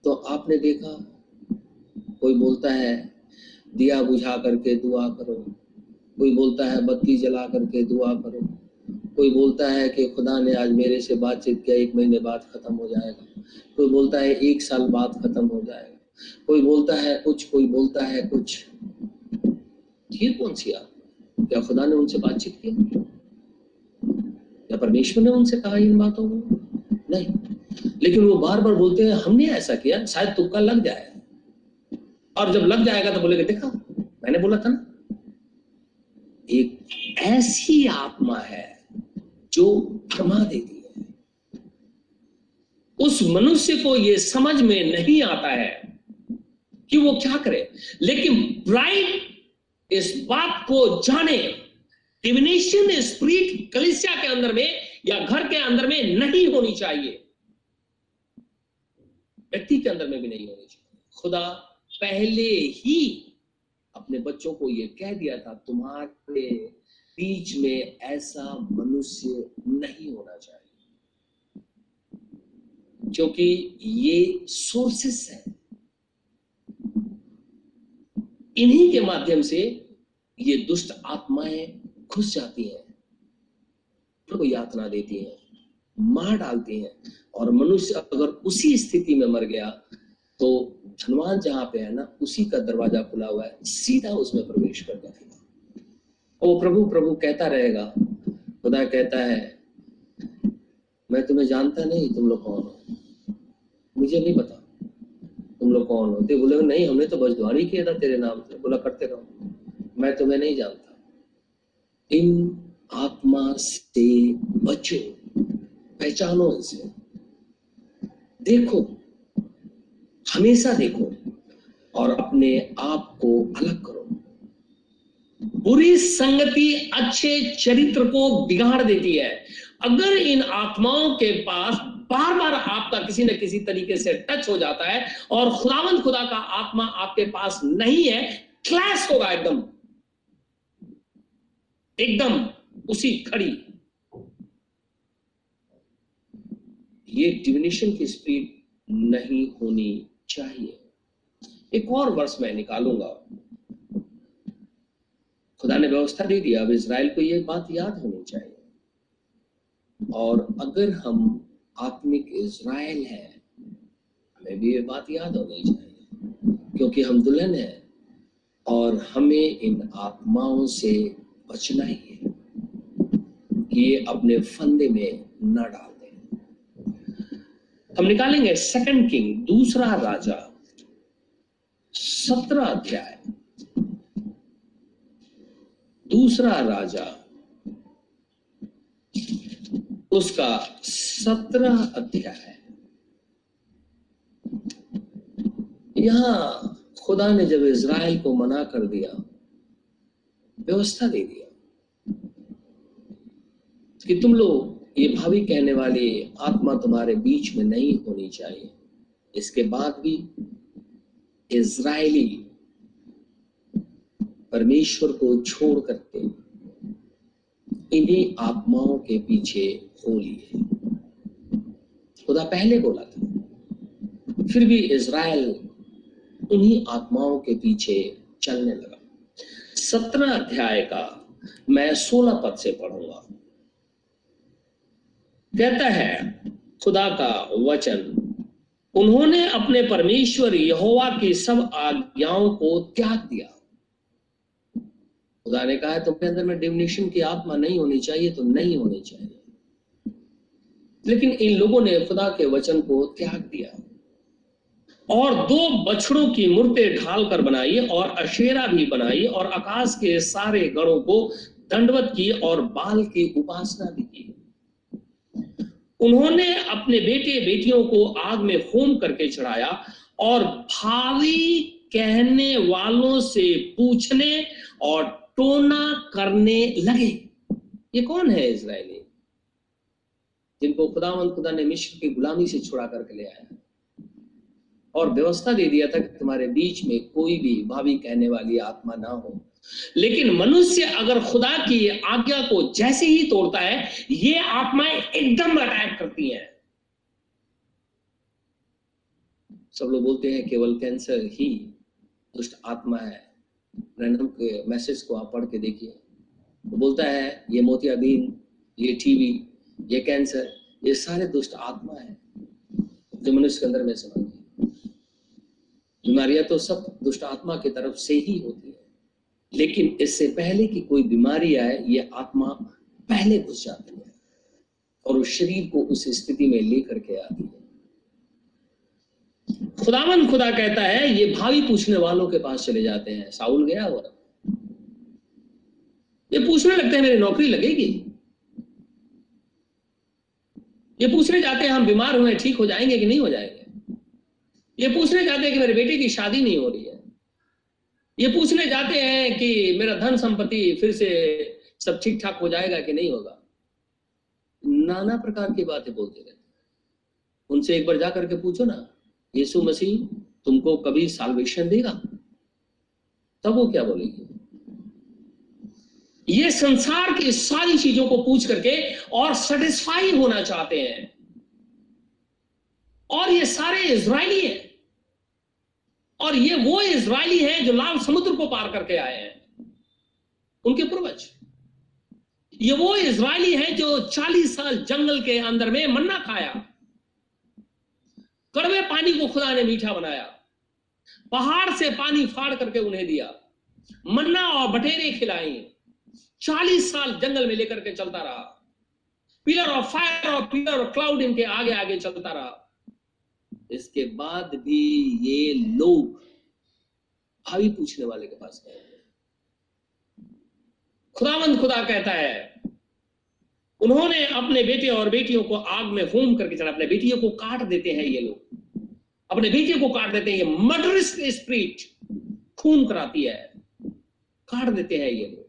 तो आपने देखा, कोई बोलता है, दिया बुझा करके दुआ करो। कोई बोलता है, बत्ती जला करके दुआ करो। कोई बोलता है कि खुदा ने आज मेरे से बातचीत किया, एक महीने बाद खत्म हो जाएगा। कोई बोलता है, एक साल बाद खत्म हो जाएगा। कोई बोलता है, कुछ, कोई बोलता है, कुछ। ये कौन सी आप क्या खुदा ने उनसे बातचीत की? या परमेश्वर ने उनसे कहा इन बातों को? नहीं। लेकिन वो बार बार बोलते हैं, हमने ऐसा किया, शायद तुक्का लग जाए। और जब लग जाएगा तो बोलेगा, देखा, मैंने बोला था ना, एक ऐसी आत्मा है जो भरमा देती है। उस मनुष्य को यह समझ में नहीं आता है कि वो क्या करे। लेकिन ब्राइट इस बात को जाने डिविनेशन स्प्रिट कलिसिया के अंदर में या घर के अंदर में नहीं होनी चाहिए। व्यक्ति के अंदर में भी नहीं होनी चाहिए। खुदा पहले ही अपने बच्चों को यह कह दिया था, तुम्हारे बीच में ऐसा मनुष्य नहीं होना चाहिए। क्योंकि ये सोर्सेस है। इन्हीं के माध्यम से ये दुष्ट आत्माएँ घुस जाती हैं, प्रभु यातना देती हैं, मार डालती हैं। और मनुष्य अगर उसी स्थिति में मर गया तो धनवान जहाँ पे है ना, उसी का दरवाज़ा खुला हुआ है, सीधा उसमें प्रवेश कर जाएगा वो प्रभु प्रभु कहता रहेगा। खुदा कहता है, मैं तुम्हें जानता नहीं तुम लोग कौन हो। मुझे नहीं पता तुम लोग कौन हो। तो बोले, नहीं, हमने तो बजद्वारी किया था तेरे नाम से। बोला, करते रहो। मैं तुम्हें नहीं जानता। इन आत्मा से बचो। पहचानो इसे। देखो। हमेशा देखो। और अपने आप को अलग करो। बुरी संगति अच्छे चरित्र को बिगाड़ देती है। अगर इन आत्माओं के पास बार बार आपका किसी न किसी तरीके से टच हो जाता है और खुदावंत खुदा का आत्मा आपके पास नहीं है क्लैश होगा एकदम। एकदम उसी खड़ी। ये डिविनेशन की स्पीड नहीं होनी चाहिए। एक और वर्ष मैं निकालूँगा। खुदा ने व्यवस्था दे दिया अब इसराइल को ये बात याद होनी चाहिए। और अगर हम आत्मिक इसराइल है, हमें भी ये बात याद होनी चाहिए, क्योंकि हम दुल्हन है और हमें इन आत्माओं से बचना ही है कि ये अपने फंदे में न डाल दें। हम निकालेंगे सेकंड किंग दूसरा राजा, सत्रह अध्याय। दूसरा राजा, उसका सत्रह अध्याय है। यहाँ खुदा ने जब इज़राइल को मना कर दिया, व्यवस्था दे दिया कि तुम लोग ये भावी कहने वाली आत्मा तुम्हारे बीच में नहीं होनी चाहिए। इसके बाद भी इज़राइली परमेश्वर को छोड़ करके इन्हीं आत्माओं के पीछे हो लिए। खुदा पहले बोला था, फिर भी इज़राइल उन्हीं आत्माओं के पीछे चलने लगा। सत्रह अध्याय का मैं सोलह पद से पढ़ूँगा। कहता है, खुदा का वचन, उन्होंने अपने परमेश्वर यहोवा की सब आज्ञाओं को त्याग दिया। खुदा ने कहा है, तुम्हारे अंदर में डिविनेशन की आत्मा नहीं होनी चाहिए तो नहीं होनी चाहिए। लेकिन इन लोगों ने खुदा के वचन को त्याग दिया। और दो बछड़ों की मूर्तें ढाल कर बनाई और अशेरा भी बनाई और आकाश के सारे गणों को दंडवत की और बाल की उपासना भी की। उन्होंने अपने बेटे बेटियों को आग में होम करके चढ़ाया और भावी कहने वालों से पूछने और टोना करने लगे। ये कौन है इसराइली जिनको खुदावंत खुदा ने मिश्र की गुलामी से छुड़ा करके ले आया। और व्यवस्था दे दिया था कि तुम्हारे बीच में कोई भी भावी कहने वाली आत्मा ना हो। लेकिन मनुष्य अगर खुदा की आज्ञा को जैसे ही तोड़ता है, ये आत्माएँ एकदम अटैक करती हैं। सब लोग बोलते हैं, केवल कैंसर ही दुष्ट आत्मा है। रैंडम के मैसेज को आप पढ़ के देखिए। वो बोलता है, ये मोतियाबिंद, ये टीबी ये कैंसर ये सारे दुष्ट आत्मा है जो मनुष्य के अंदर में समाती है बीमारियाँ तो सब दुष्ट आत्मा की तरफ़ से ही होती है। लेकिन इससे पहले कि कोई बीमारी आए, ये आत्मा पहले घुस जाती है और उस शरीर को उस स्थिति में लेकर के आती है। खुदावन खुदा कहता है, ये भावी पूछने वालों के पास चले जाते हैं। साउल गया और ये पूछने लगते हैं, मेरी नौकरी लगेगी? ये पूछने जाते हैं, हम बीमार हुए ठीक हो जाएँगे कि नहीं हो जाएँगे? ये पूछने जाते हैं कि मेरे बेटे की शादी नहीं हो रही है। ये पूछने जाते हैं कि मेरा धन संपत्ति फिर से सब ठीक ठाक हो जाएगा कि नहीं होगा? नाना प्रकार की बातें बोलते रहते उनसे एक बार जा करके पूछो ना यीशु मसीह तुमको कभी साल्वेशन देगा? तब वो क्या बोलेगी? ये संसार की सारी चीज़ों को पूछ करके और सेटिस्फाई होना चाहते हैं। और ये सारे इज़राइली हैं। और ये वो इज़राइली हैं जो लाल समुद्र को पार करके आए हैं। उनके पूर्वज। ये वो इज़राइली हैं जो 40 साल जंगल के अंदर में मन्ना खाया। कड़वे पानी को खुदा ने मीठा बनाया। पहाड़ से पानी फाड़ करके उन्हें दिया। मन्ना और बटेरे खिलाई चालीस साल जंगल में लेकर के चलता रहा। पिलर ऑफ़ फायर और पिलर ऑफ़ क्लाउड इनके आगे आगे चलता रहा। इसके बाद भी ये लोग भावी पूछने वाले के पास गए। खुदावंद खुदा कहता है उन्होंने अपने बेटे और बेटियों को आग में फूम करके चढ़ा, अपने बेटियों को काट देते हैं ये लोग। अपने बेटियों को काट देते हैं, ये मर्डरस स्प्रिट खून कराती है। काट देते हैं ये लोग।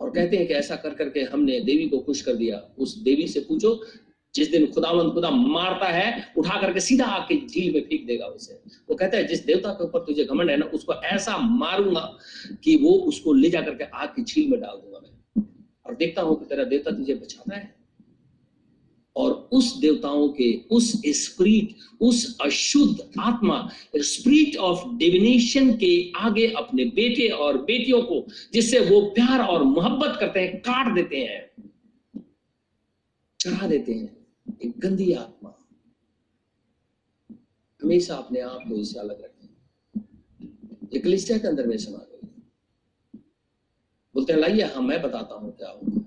और कहते हैं कि ऐसा कर करके हमने देवी को खुश कर दिया। उस देवी से पूछो, जिस दिन खुदावंद खुदा मारता है, उठा करके सीधा आके झील में फेंक देगा उसे। वो कहता है, जिस देवता के ऊपर तुझे घमंड है ना, उसको ऐसा मारूँगा कि वो उसको ले जाकर के आग की झील में डाल दूँगा। और देखता हूँ कि तेरा देवता तुझे बचाता है। और उस देवताओं के, उस स्प्रिट, उस अशुद्ध आत्मा, स्प्रिट ऑफ़ डिविनेशन के आगे अपने बेटे और बेटियों को, जिससे वो प्यार और मोहब्बत करते हैं, काट देते हैं। चढ़ा देते हैं। एक गंदी आत्मा। हमेशा अपने आप को इससे अलग रखें। के अंदर में समा गई बोलते हैं, लाइए हाँ मैं बताता हूँ क्या होगा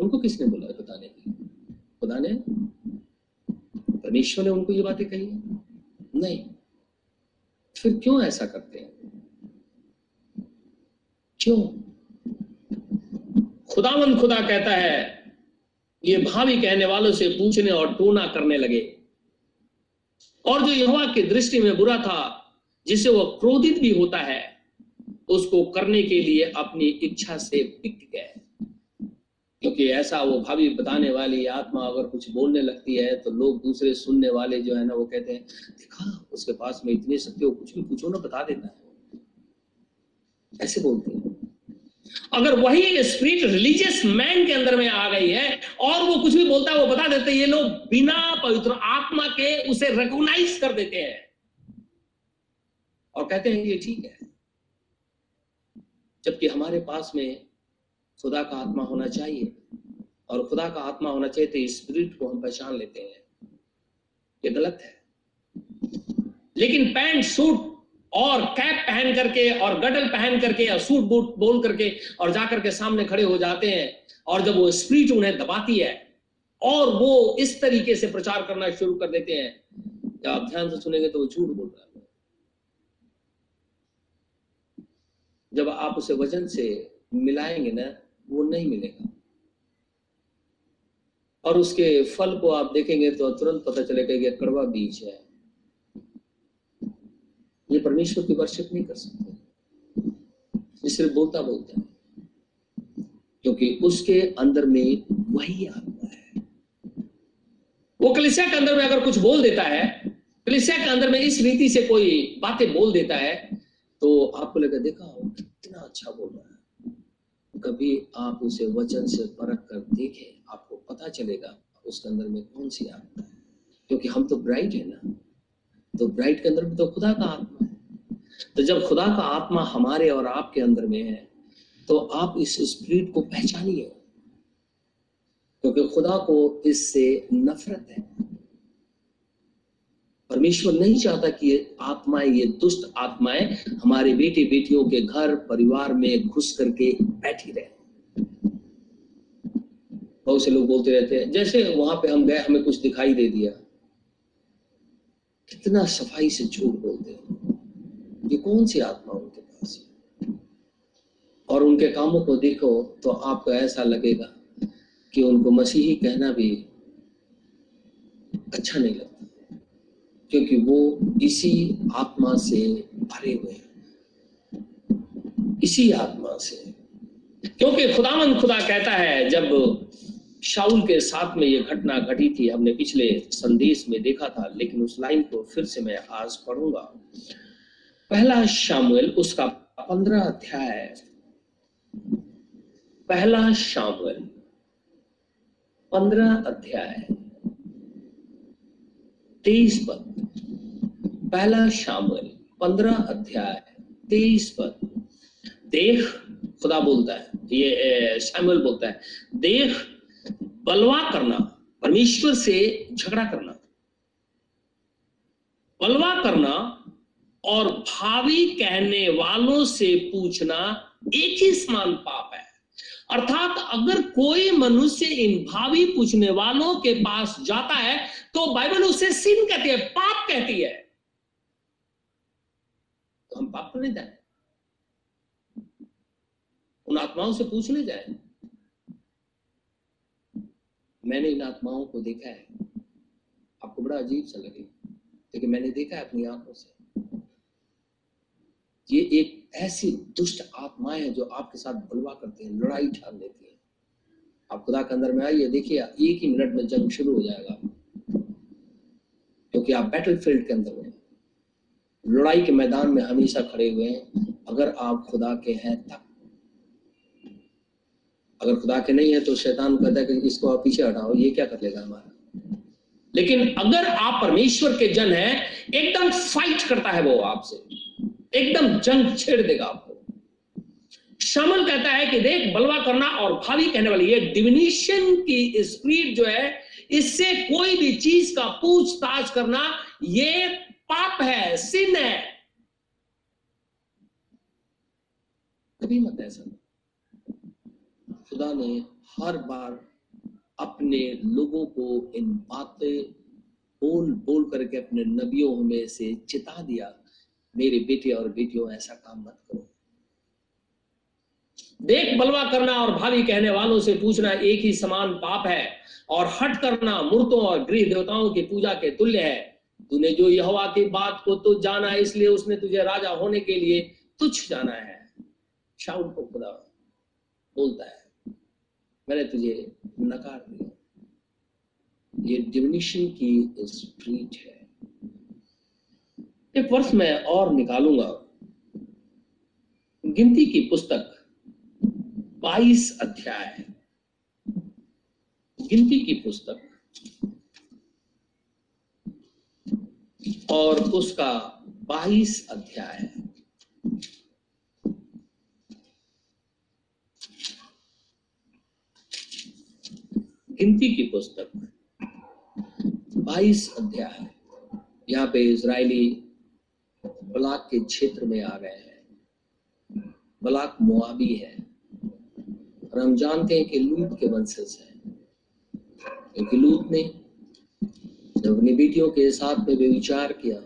उनको किसने बोला बताने के लिए? खुदा ने? परमेश्वर ने उनको ये बातें कही? नहीं। फिर क्यों ऐसा करते हैं? क्यों? खुदावंद खुदा कहता है, ये भावी कहने वालों से पूछने और टोना करने लगे। और जो यहोवा की दृष्टि में बुरा था, जिसे वह क्रोधित भी होता है उसको करने के लिए अपनी इच्छा से बिक गए। क्योंकि ऐसा वो भावी बताने वाली आत्मा अगर कुछ बोलने लगती है तो लोग दूसरे सुनने वाले जो है ना, वो कहते हैं, देखा, उसके पास में इतनी शक्ति हो, कुछ भी पूछो ना, बता देता है। ऐसे बोलते हैं। अगर वही स्पिरिट रिलीजियस मैन के अंदर में आ गई है, और वो कुछ भी बोलता है, वो बता देते ये लोग बिना पवित्र आत्मा के उसे रिकॉग्नाइज कर देते हैं। और कहते हैं, ये ठीक है। जबकि हमारे पास में खुदा का आत्मा होना चाहिए। और खुदा का आत्मा होना चाहिए तो स्पिरिट को हम पहचान लेते हैं। ये गलत है। लेकिन पैंट, सूट और कैप पहन करके और गडल पहन करके या सूट बूट बोल करके और जाकर के सामने खड़े हो जाते हैं और जब वो स्प्रीट उन्हें दबाती है और वो इस तरीके से प्रचार करना शुरू कर देते हैं, जब आप ध्यान से सुनेंगे तो वो झूठ बोल रहा है। जब आप उसे वज़न से मिलाएँगे ना, वो नहीं मिलेगा। और उसके फल को आप देखेंगे तो तुरंत पता चलेगा कि कड़वा बीज है। ये परमेश्वर की वर्षिप नहीं कर सकते। ये सिर्फ़ बोलता बोलता है। क्योंकि उसके अंदर में वही आत्मा है। वो कलिसिया के अंदर में अगर कुछ बोल देता है, कलिसिया के अंदर में इस रीति से कोई बातें बोल देता है तो आपको लगा, देखा, वो कितना अच्छा बोल रहा है। कभी आप उसे वचन से परख कर देखें, आपको पता चलेगा उसके अंदर में कौन सी आत्मा है। क्योंकि हम तो ब्राइट है ना। तो ब्राइट के अंदर में तो खुदा का आत्मा है। तो जब खुदा का आत्मा हमारे और आपके अंदर में है तो आप इस स्पिरिट को पहचानिए। क्योंकि खुदा को इससे नफरत है। परमेश्वर नहीं चाहता कि ये आत्माएँ, ये दुष्ट आत्माएँ हमारे बेटे बेटियों के घर, परिवार में घुस करके बैठी रहे। बहुत से लोग बोलते रहते हैं, जैसे वहाँ पे हम गए, हमें कुछ दिखाई दे दिया। कितना सफ़ाई से झूठ बोलते हैं। ये कौन सी आत्मा उनके पास है? और उनके कामों को देखो तो आपको ऐसा लगेगा कि उनको मसीही कहना भी अच्छा नहीं लगता। क्योंकि वो इसी आत्मा से भरे हुए हैं। इसी आत्मा से। क्योंकि खुदामंद खुदा कहता है, जब शाउल के साथ में ये घटना घटी थी, हमने पिछले संदेश में देखा था, लेकिन उस लाइन को फिर से मैं आज पढ़ूँगा। पहला शामुएल, उसका पंद्रह अध्याय। पहला शामुएल, पंद्रह अध्याय। तेईस पद पहला शामुएल पंद्रह अध्याय, तेईस पद देख, खुदा बोलता है, ये शामुएल बोलता है, देख, बलवा करना, परमेश्वर से झगड़ा करना। बलवा करना और भावी कहने वालों से पूछना, एक ही समान पाप है। अर्थात अगर कोई मनुष्य इन भावी पूछने वालों के पास जाता है तो बाइबल उसे सिन कहती है, पाप कहती है। तो हम पाप करने जाए उन आत्माओं से पूछ ले जाए। मैंने इन आत्माओं को देखा है। आपको बड़ा अजीब सा लगे लेकिन मैंने देखा है अपनी आँखों से। ये एक ऐसी दुष्ट आत्माएँ हैं जो आपके साथ बलवा करते हैं, लड़ाई ठान देती है। आप खुदा के अंदर में आइए, देखिए, एक ही मिनट में जंग शुरू हो जाएगा। क्योंकि आप बैटल फ़ील्ड के अंदर में लड़ाई के मैदान में हमेशा खड़े हुए हैं, अगर आप खुदा के हैं तब। अगर खुदा के नहीं है तो शैतान कहता है कि इसको आप पीछे हटाओ, ये क्या कर लेगा हमारा? लेकिन अगर आप परमेश्वर के जन हैं, एकदम फाइट करता है वो आपसे। एकदम जंग छेड़ देगा आपको। शामिल कहता है कि देख, बलवा करना और भावी कहने वाली, ये डिविनेशन की स्पीड जो है, इससे कोई भी चीज़ का पूछताछ करना, ये पाप है सिन है। कभी मत ऐसा। खुदा ने हर बार अपने लोगों को इन बातें बोल बोल करके अपने नबियों में से चिता दिया। मेरे बेटी और बेटियों, ऐसा काम मत करो। देख बलवा करना और भावी कहने वालों से पूछना एक ही समान पाप है और हट करना मूर्तों और गृह देवताओं की पूजा के तुल्य है। तूने जो यहोवा की बात को तो जाना, इसलिए उसने तुझे राजा होने के लिए तुच्छ जाना है। शाउल को खुदा बोलता है, मैंने तुझे नकार दिया। ये डिविनिशन की स्प्रीट है। एक वर्ष में और निकालूँगा। गिनती की पुस्तक 22 अध्याय गिनती की पुस्तक और उसका 22 अध्याय गिनती की पुस्तक 22 अध्याय यहाँ पे इज़राइली बलाक के क्षेत्र में आ गए हैं। बलाक मुआबी है। और हम जानते हैं कि लूत के वंशज है। क्योंकि लूत ने जब अपनी बेटियों के साथ में विचार किया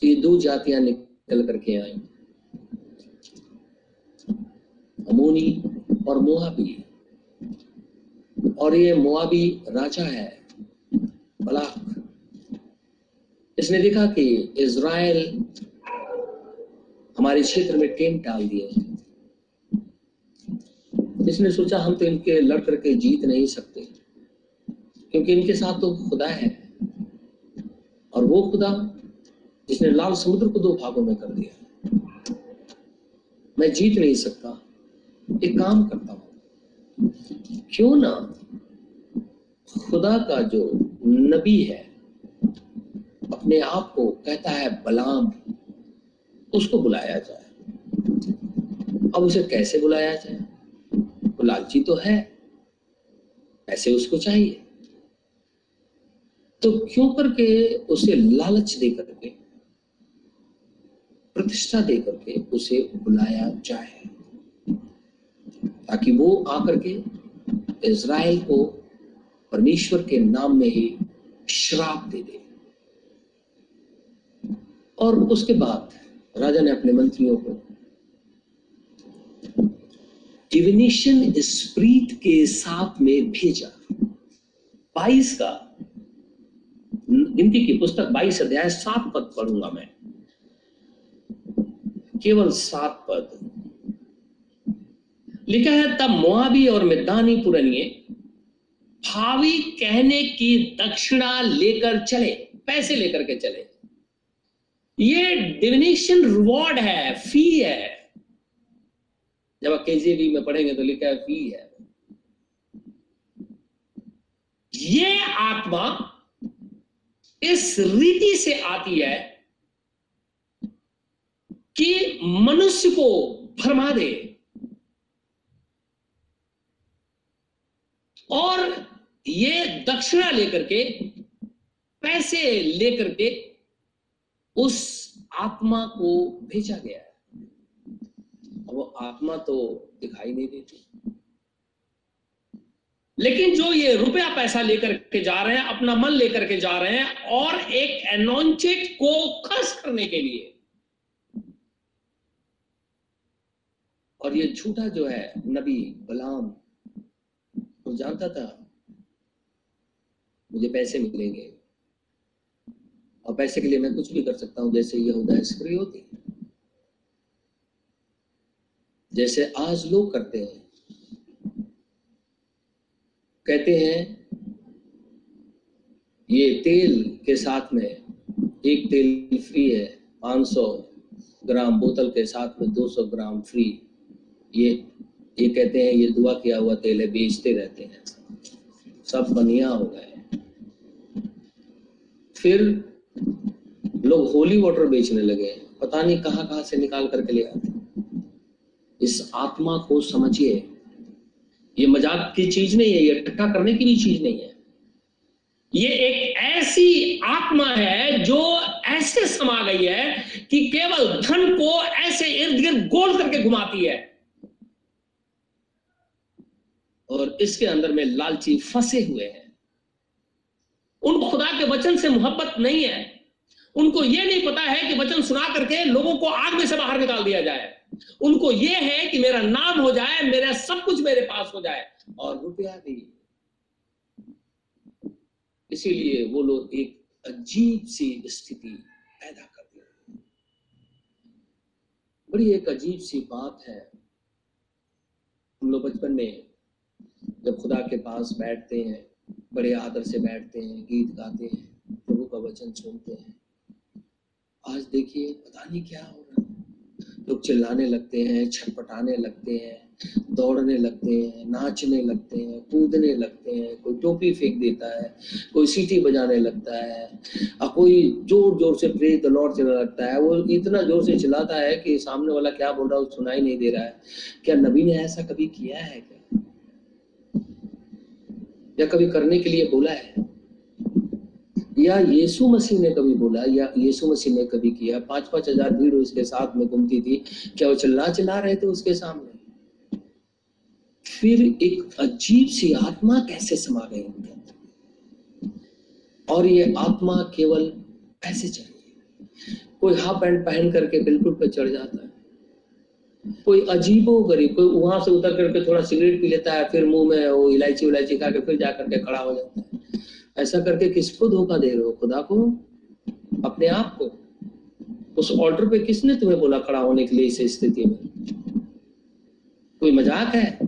तो ये दो जातियाँ निकल करके आई। अमोनी और मोआबी। और ये मुआबी राजा है, बलाक इसने देखा कि इज़राइल हमारे क्षेत्र में टेंट डाल दिए इसने सोचा, हम तो इनके लड़ करके जीत नहीं सकते, क्योंकि इनके साथ तो खुदा है और वो खुदा जिसने लाल समुद्र को दो भागों में कर दिया मैं जीत नहीं सकता, एक काम करता हूँ। क्यों ना खुदा का जो नबी है अपने आप को कहता है बलाम, उसको बुलाया जाए। अब उसे कैसे बुलाया जाए? वो लालची तो है, ऐसे उसको चाहिए। तो क्यों करके उसे लालच दे करके प्रतिष्ठा दे करके उसे बुलाया जाए? ताकि वो आकर के इज़राइल को परमेश्वर के नाम में ही श्राप दे दे। और उसके बाद राजा ने अपने मंत्रियों को डिविनेशन स्प्रीट के साथ में भेजा। बाईस का गिनती की पुस्तक बाईस अध्याय सात पद पढ़ूँगा मैं। केवल सात पद। लिखा है, तब मुआबी और मिदानी पुरनिये भावी कहने की दक्षिणा लेकर चले, पैसे लेकर के चले। ये डिविनेशन रिवॉर्ड है फ़ी है। जब आप केजीबी में पढ़ेंगे तो लिखा है फ़ी है। ये आत्मा इस रीति से आती है कि मनुष्य को भरमा दे और ये दक्षिणा लेकर के, पैसे लेकर के उस आत्मा को भेजा गया है। वो आत्मा तो दिखाई नहीं देती। लेकिन जो ये रुपया पैसा लेकर के जा रहे हैं, अपना मन लेकर के जा रहे हैं, और एक एनोंचेट को खर्च करने के लिए। और ये झूठा जो है, नबी बलाम वो जानता था, मुझे पैसे मिलेंगे। और पैसे के लिए मैं कुछ भी कर सकता हूँ, जैसे यहूदा होती जैसे आज लोग करते हैं। कहते हैं, ये तेल के साथ में, एक तेल फ्री है 500 ग्राम, बोतल के साथ में 200 ग्राम फ्री ये ये कहते हैं, ये दुआ किया हुआ तेल है, बेचते रहते हैं। सब बनिया हो गए फिर लोग होली वाटर बेचने लगे हैं। पता नहीं कहाँ कहाँ से निकाल करके ले आते इस आत्मा को समझिए, ये मज़ाक की चीज़ नहीं है, ये ठट्टा करने की भी चीज़ नहीं है। ये एक ऐसी आत्मा है जो ऐसे समा गई है कि केवल धन को ऐसे इर्द गिर्द गोल करके घुमाती है। और इसके अंदर में लालची फंसे हुए हैं। उनको खुदा के वचन से मोहब्बत नहीं है। उनको यह नहीं पता है कि वचन सुना करके लोगों को आग में से बाहर निकाल दिया जाए। उनको यह है कि मेरा नाम हो जाए, मेरा सब कुछ मेरे पास हो जाए। और रुपया भी। इसीलिए वो लोग एक अजीब सी स्थिति पैदा कर दिए बड़ी एक अजीब सी बात है। हम लोग बचपन में जब खुदा के पास बैठते हैं बड़े आदर से बैठते हैं, गीत गाते हैं, प्रभु का वचन सुनते हैं। आज देखिए, पता नहीं क्या हो रहा है। लोग चिल्लाने लगते हैं, छटपटाने लगते हैं, दौड़ने लगते हैं, नाचने लगते हैं, कूदने लगते हैं, कोई टोपी फेंक देता है, कोई सीटी बजाने लगता है, और कोई ज़ोर ज़ोर से प्रे द लॉर्ड चलने लगता है। वो इतना ज़ोर से चिल्लाता है कि सामने वाला क्या बोल रहा है सुनाई नहीं दे रहा है। क्या नबी ने ऐसा कभी किया है क्या? या कभी करने के लिए बोला है? या यीशु मसीह ने कभी बोला या यीशु मसीह ने कभी किया पाँच पाँच हज़ार भीड़ उसके साथ में घूमती थी। क्या वो चिल्ला चिल्ला रहे थे उसके सामने? फिर एक अजीब सी आत्मा कैसे समा गई उनके अंदर? और ये आत्मा केवल ऐसे चाहिए कोई हाफ़ पैंट पहन करके बिल्कुल पे चढ़ जाता है। कोई अजीबो गरीब, कोई वहाँ से उतर करके थोड़ा सिगरेट पी लेता है, फिर मुँह में वो इलायची उलायची खा के फिर जा करके खड़ा हो जाता है। ऐसा करके किसको धोखा दे रहे हो? खुदा को? अपने आप को? उस ऑर्डर पे किसने तुम्हें बोला खड़ा होने के लिए इस स्थिति में? कोई मज़ाक है?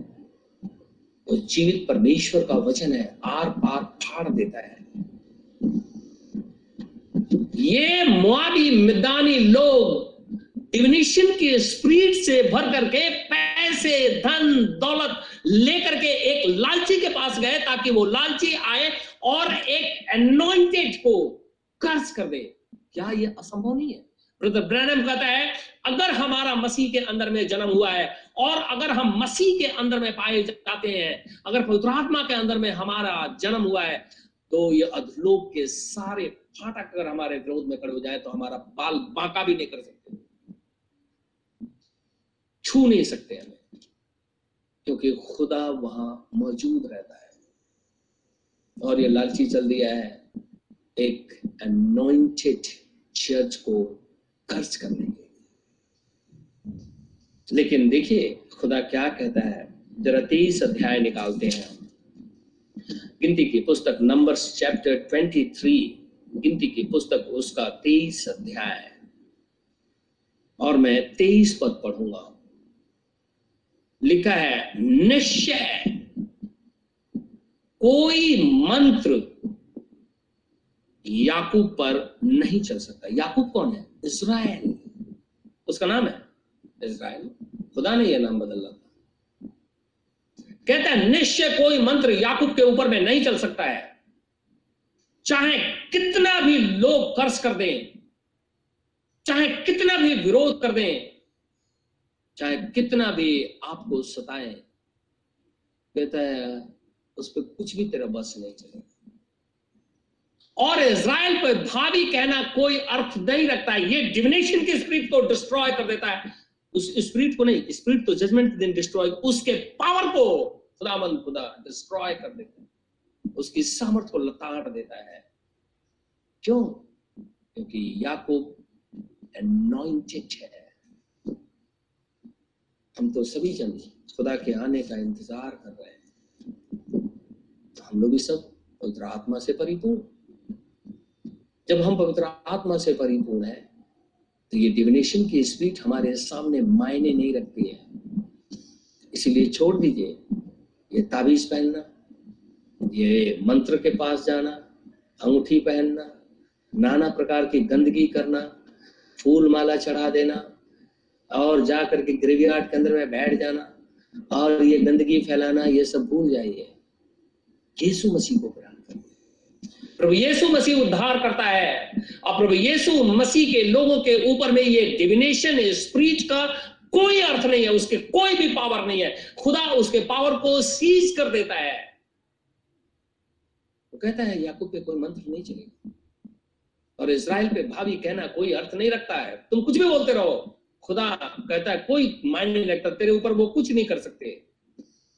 वो जीवित परमेश्वर का वचन है, आर पार फाड़ देता है। ये मुआबी मिदानी लोग डिविनेशन के स्प्रीड से भर करके पैसे, धन, दौलत लेकर के एक लालची के पास गए ताकि वो लालची आए और एक एनोइंटेड को कर्ज कर दे। क्या ये असंभव नहीं है? ब्रदर ब्रैनम कहता है, अगर हमारा मसीह के अंदर में जन्म हुआ है और अगर हम मसीह के अंदर में पाए जाते हैं, अगर पवित्र आत्मा के अंदर में हमारा जन्म हुआ है तो ये अधलोक के सारे फाटक अगर हमारे विरोध में खड़े हो जाए तो हमारा बाल बांका भी नहीं कर सकते। छू नहीं सकते हमें। क्योंकि खुदा वहाँ मौजूद रहता है। और ये लालची चल दिया है। एक अनोइंटेड चर्च को खर्च करने के लेकिन देखिए, खुदा क्या कहता है? जरा तेईस अध्याय निकालते हैं। गिनती की पुस्तक नंबर्स चैप्टर ट्वेंटी थ्री गिनती की पुस्तक उसका तेईस अध्याय। और मैं तेईस पद पढ़ूँगा। लिखा है, निश्चय। कोई मंत्र याकूब पर नहीं चल सकता। याकूब कौन है? इसराइल उसका नाम है इसराइल खुदा ने यह नाम बदल रखा। कहता है, निश्चय कोई मंत्र याकूब के ऊपर में नहीं चल सकता है। चाहे कितना भी लोग कर्ज कर दें, चाहे कितना भी विरोध कर दें चाहे कितना भी आपको सताए, कहता है, उस पर कुछ भी तेरा बस नहीं चलेगा। और इज़राइल पर भावी कहना कोई अर्थ नहीं रखता है। ये डिविनेशन के स्पिरिट को डिस्ट्रॉय कर देता है। उस स्पिरिट को नहीं स्पिरिट तो जजमेंट के दिन डिस्ट्रॉय उसके पावर को खुदामंद खुदा डिस्ट्रॉय कर देता है। उसकी सामर्थ को लताड़ देता है। क्यों? क्योंकि याकूब अनॉइंटेड है। हम तो सभी जन खुदा के आने का इंतज़ार कर रहे हैं। तो हम लोग भी सब पवित्र आत्मा से परिपूर्ण जब हम पवित्र आत्मा से परिपूर्ण है तो ये डिविनेशन की स्पीड हमारे सामने मायने नहीं रखती है। इसीलिए छोड़ दीजिए, ये ताबीज पहनना, ये मंत्र के पास जाना, अंगूठी पहनना, नाना प्रकार की गंदगी करना, फूल माला चढ़ा देना और जा करके ग्रेवियार्ड के अंदर में बैठ जाना और ये गंदगी फैलाना, ये सब भूल जाइए। यीशु मसीह को ग्रहण करिए। प्रभु यीशु मसीह उद्धार करता है और प्रभु यीशु मसीह के लोगों के ऊपर में ये डिविनेशन स्प्रीच का कोई अर्थ नहीं है, उसके कोई भी पावर नहीं है। खुदा उसके पावर को सीज कर देता है। वो कहता है, याकूब पे कोई मंत्र नहीं चलेगा और इसराइल पे भावी कहना कोई अर्थ नहीं रखता है। तुम कुछ भी बोलते रहो। खुदा कहता है, कोई माइंड नहीं लगता तेरे ऊपर वो कुछ नहीं कर सकते।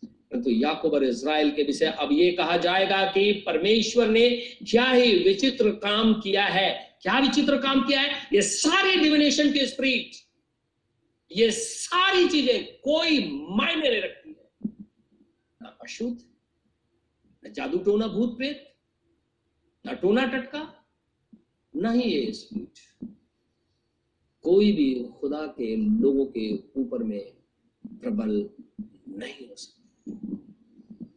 परंतु तो याकूब और इसराइल के विषय अब ये कहा जाएगा कि परमेश्वर ने क्या ही विचित्र काम किया है। क्या विचित्र काम किया है? ये सारे डिविनेशन के स्प्रीट ये सारी चीज़ें कोई मायने नहीं रखती है। ना अशुद्ध न जादू टोना भूत प्रेत, ना टोना टटका, ना ही ये स्प्रीट कोई भी खुदा के लोगों के ऊपर में प्रबल नहीं हो सकता।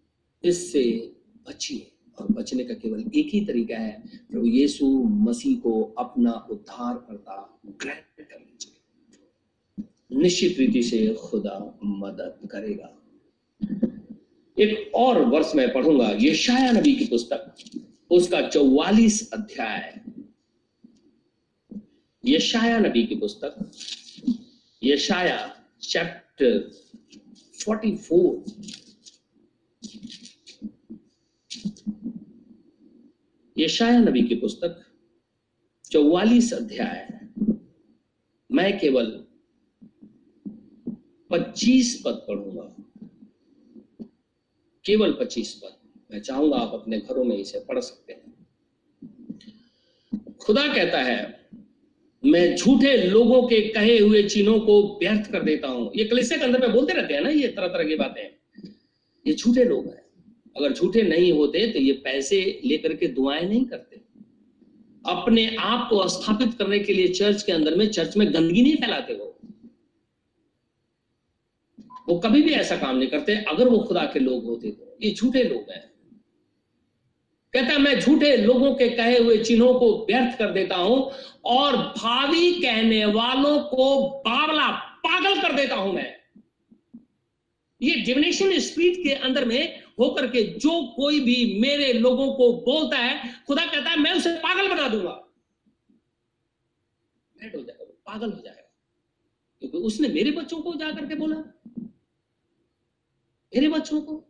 इससे बचिए और बचने का केवल एक ही तरीका है, प्रभु यीशु मसीह को अपना उद्धार करता ग्रहण कर लीजिए। निश्चित रीति से खुदा मदद करेगा। एक और वर्ष में पढ़ूँगा ये शाया नबी की पुस्तक, उसका चौवालीस अध्याय। यशाया नबी की पुस्तक यशाया चैप्टर 44 यशाया नबी की पुस्तक चौवालीस अध्याय मैं केवल 25 पद पढ़ूँगा। केवल 25 पद। मैं चाहूँगा आप अपने घरों में इसे पढ़ सकते हैं। खुदा कहता है मैं झूठे लोगों के कहे हुए चिन्हों को व्यर्थ कर देता हूँ। ये कलिसिया के अंदर में बोलते रहते हैं ना, ये तरह तरह की बातें। ये झूठे लोग हैं। अगर झूठे नहीं होते तो ये पैसे लेकर के दुआएँ नहीं करते। अपने आप को स्थापित करने के लिए चर्च के अंदर में, चर्च में गंदगी नहीं फैलाते वो। वो कभी भी ऐसा काम नहीं करते, अगर वो खुदा के लोग होते तो। ये झूठे लोग हैं। कहता मैं झूठे लोगों के कहे हुए चिन्हों को व्यर्थ कर देता हूँ और भावी कहने वालों को बावला पागल कर देता हूँ मैं। ये डिविनेशन स्पीड के अंदर में होकर के जो कोई भी मेरे लोगों को बोलता है, खुदा कहता है, मैं उसे पागल बना दूँगा। हो जाएगा पागल हो जाएगा। क्योंकि उसने मेरे बच्चों को जाकर के बोला। मेरे बच्चों को।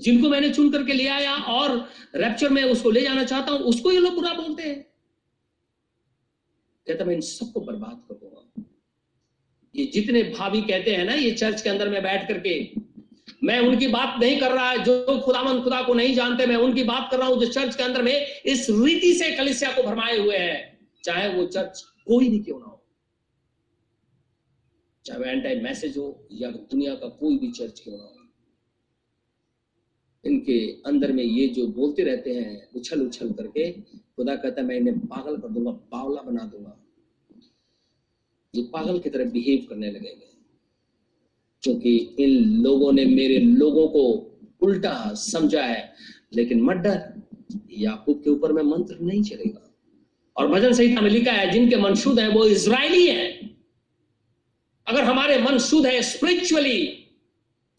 जिनको मैंने चुन करके ले आया और रैप्चर में उसको ले जाना चाहता हूँ, उसको ये लोग बुरा बोलते हैं। कहता मैं इन सबको बर्बाद कर दूँगा। ये जितने भाभी कहते हैं ना, ये चर्च के अंदर में बैठ करके, मैं उनकी बात नहीं कर रहा है जो खुदामंद खुदा को नहीं जानते, मैं उनकी बात कर रहा हूँ जो चर्च के अंदर में इस रीति से कलिसिया को भरमाए हुए हैं। चाहे वो चर्च कोई भी क्यों ना हो। चाहे एंटी मैसेज हो या दुनिया का कोई भी चर्च क्यों ना हो। इनके अंदर में ये जो बोलते रहते हैं, उछल उछल करके, खुदा कहता है, मैं इन्हें पागल कर दूँगा, बावला बना दूँगा। ये पागल की तरह बिहेव करने लगेंगे क्योंकि इन लोगों ने मेरे लोगों को उल्टा समझा है, लेकिन मत डर, याकूब के ऊपर में मंत्र नहीं चलेगा। और भजन संहिता में लिखा है, जिनके मन शुद्ध है, वो इसराइली है। अगर हमारे मन शुद्ध है स्पिरिचुअली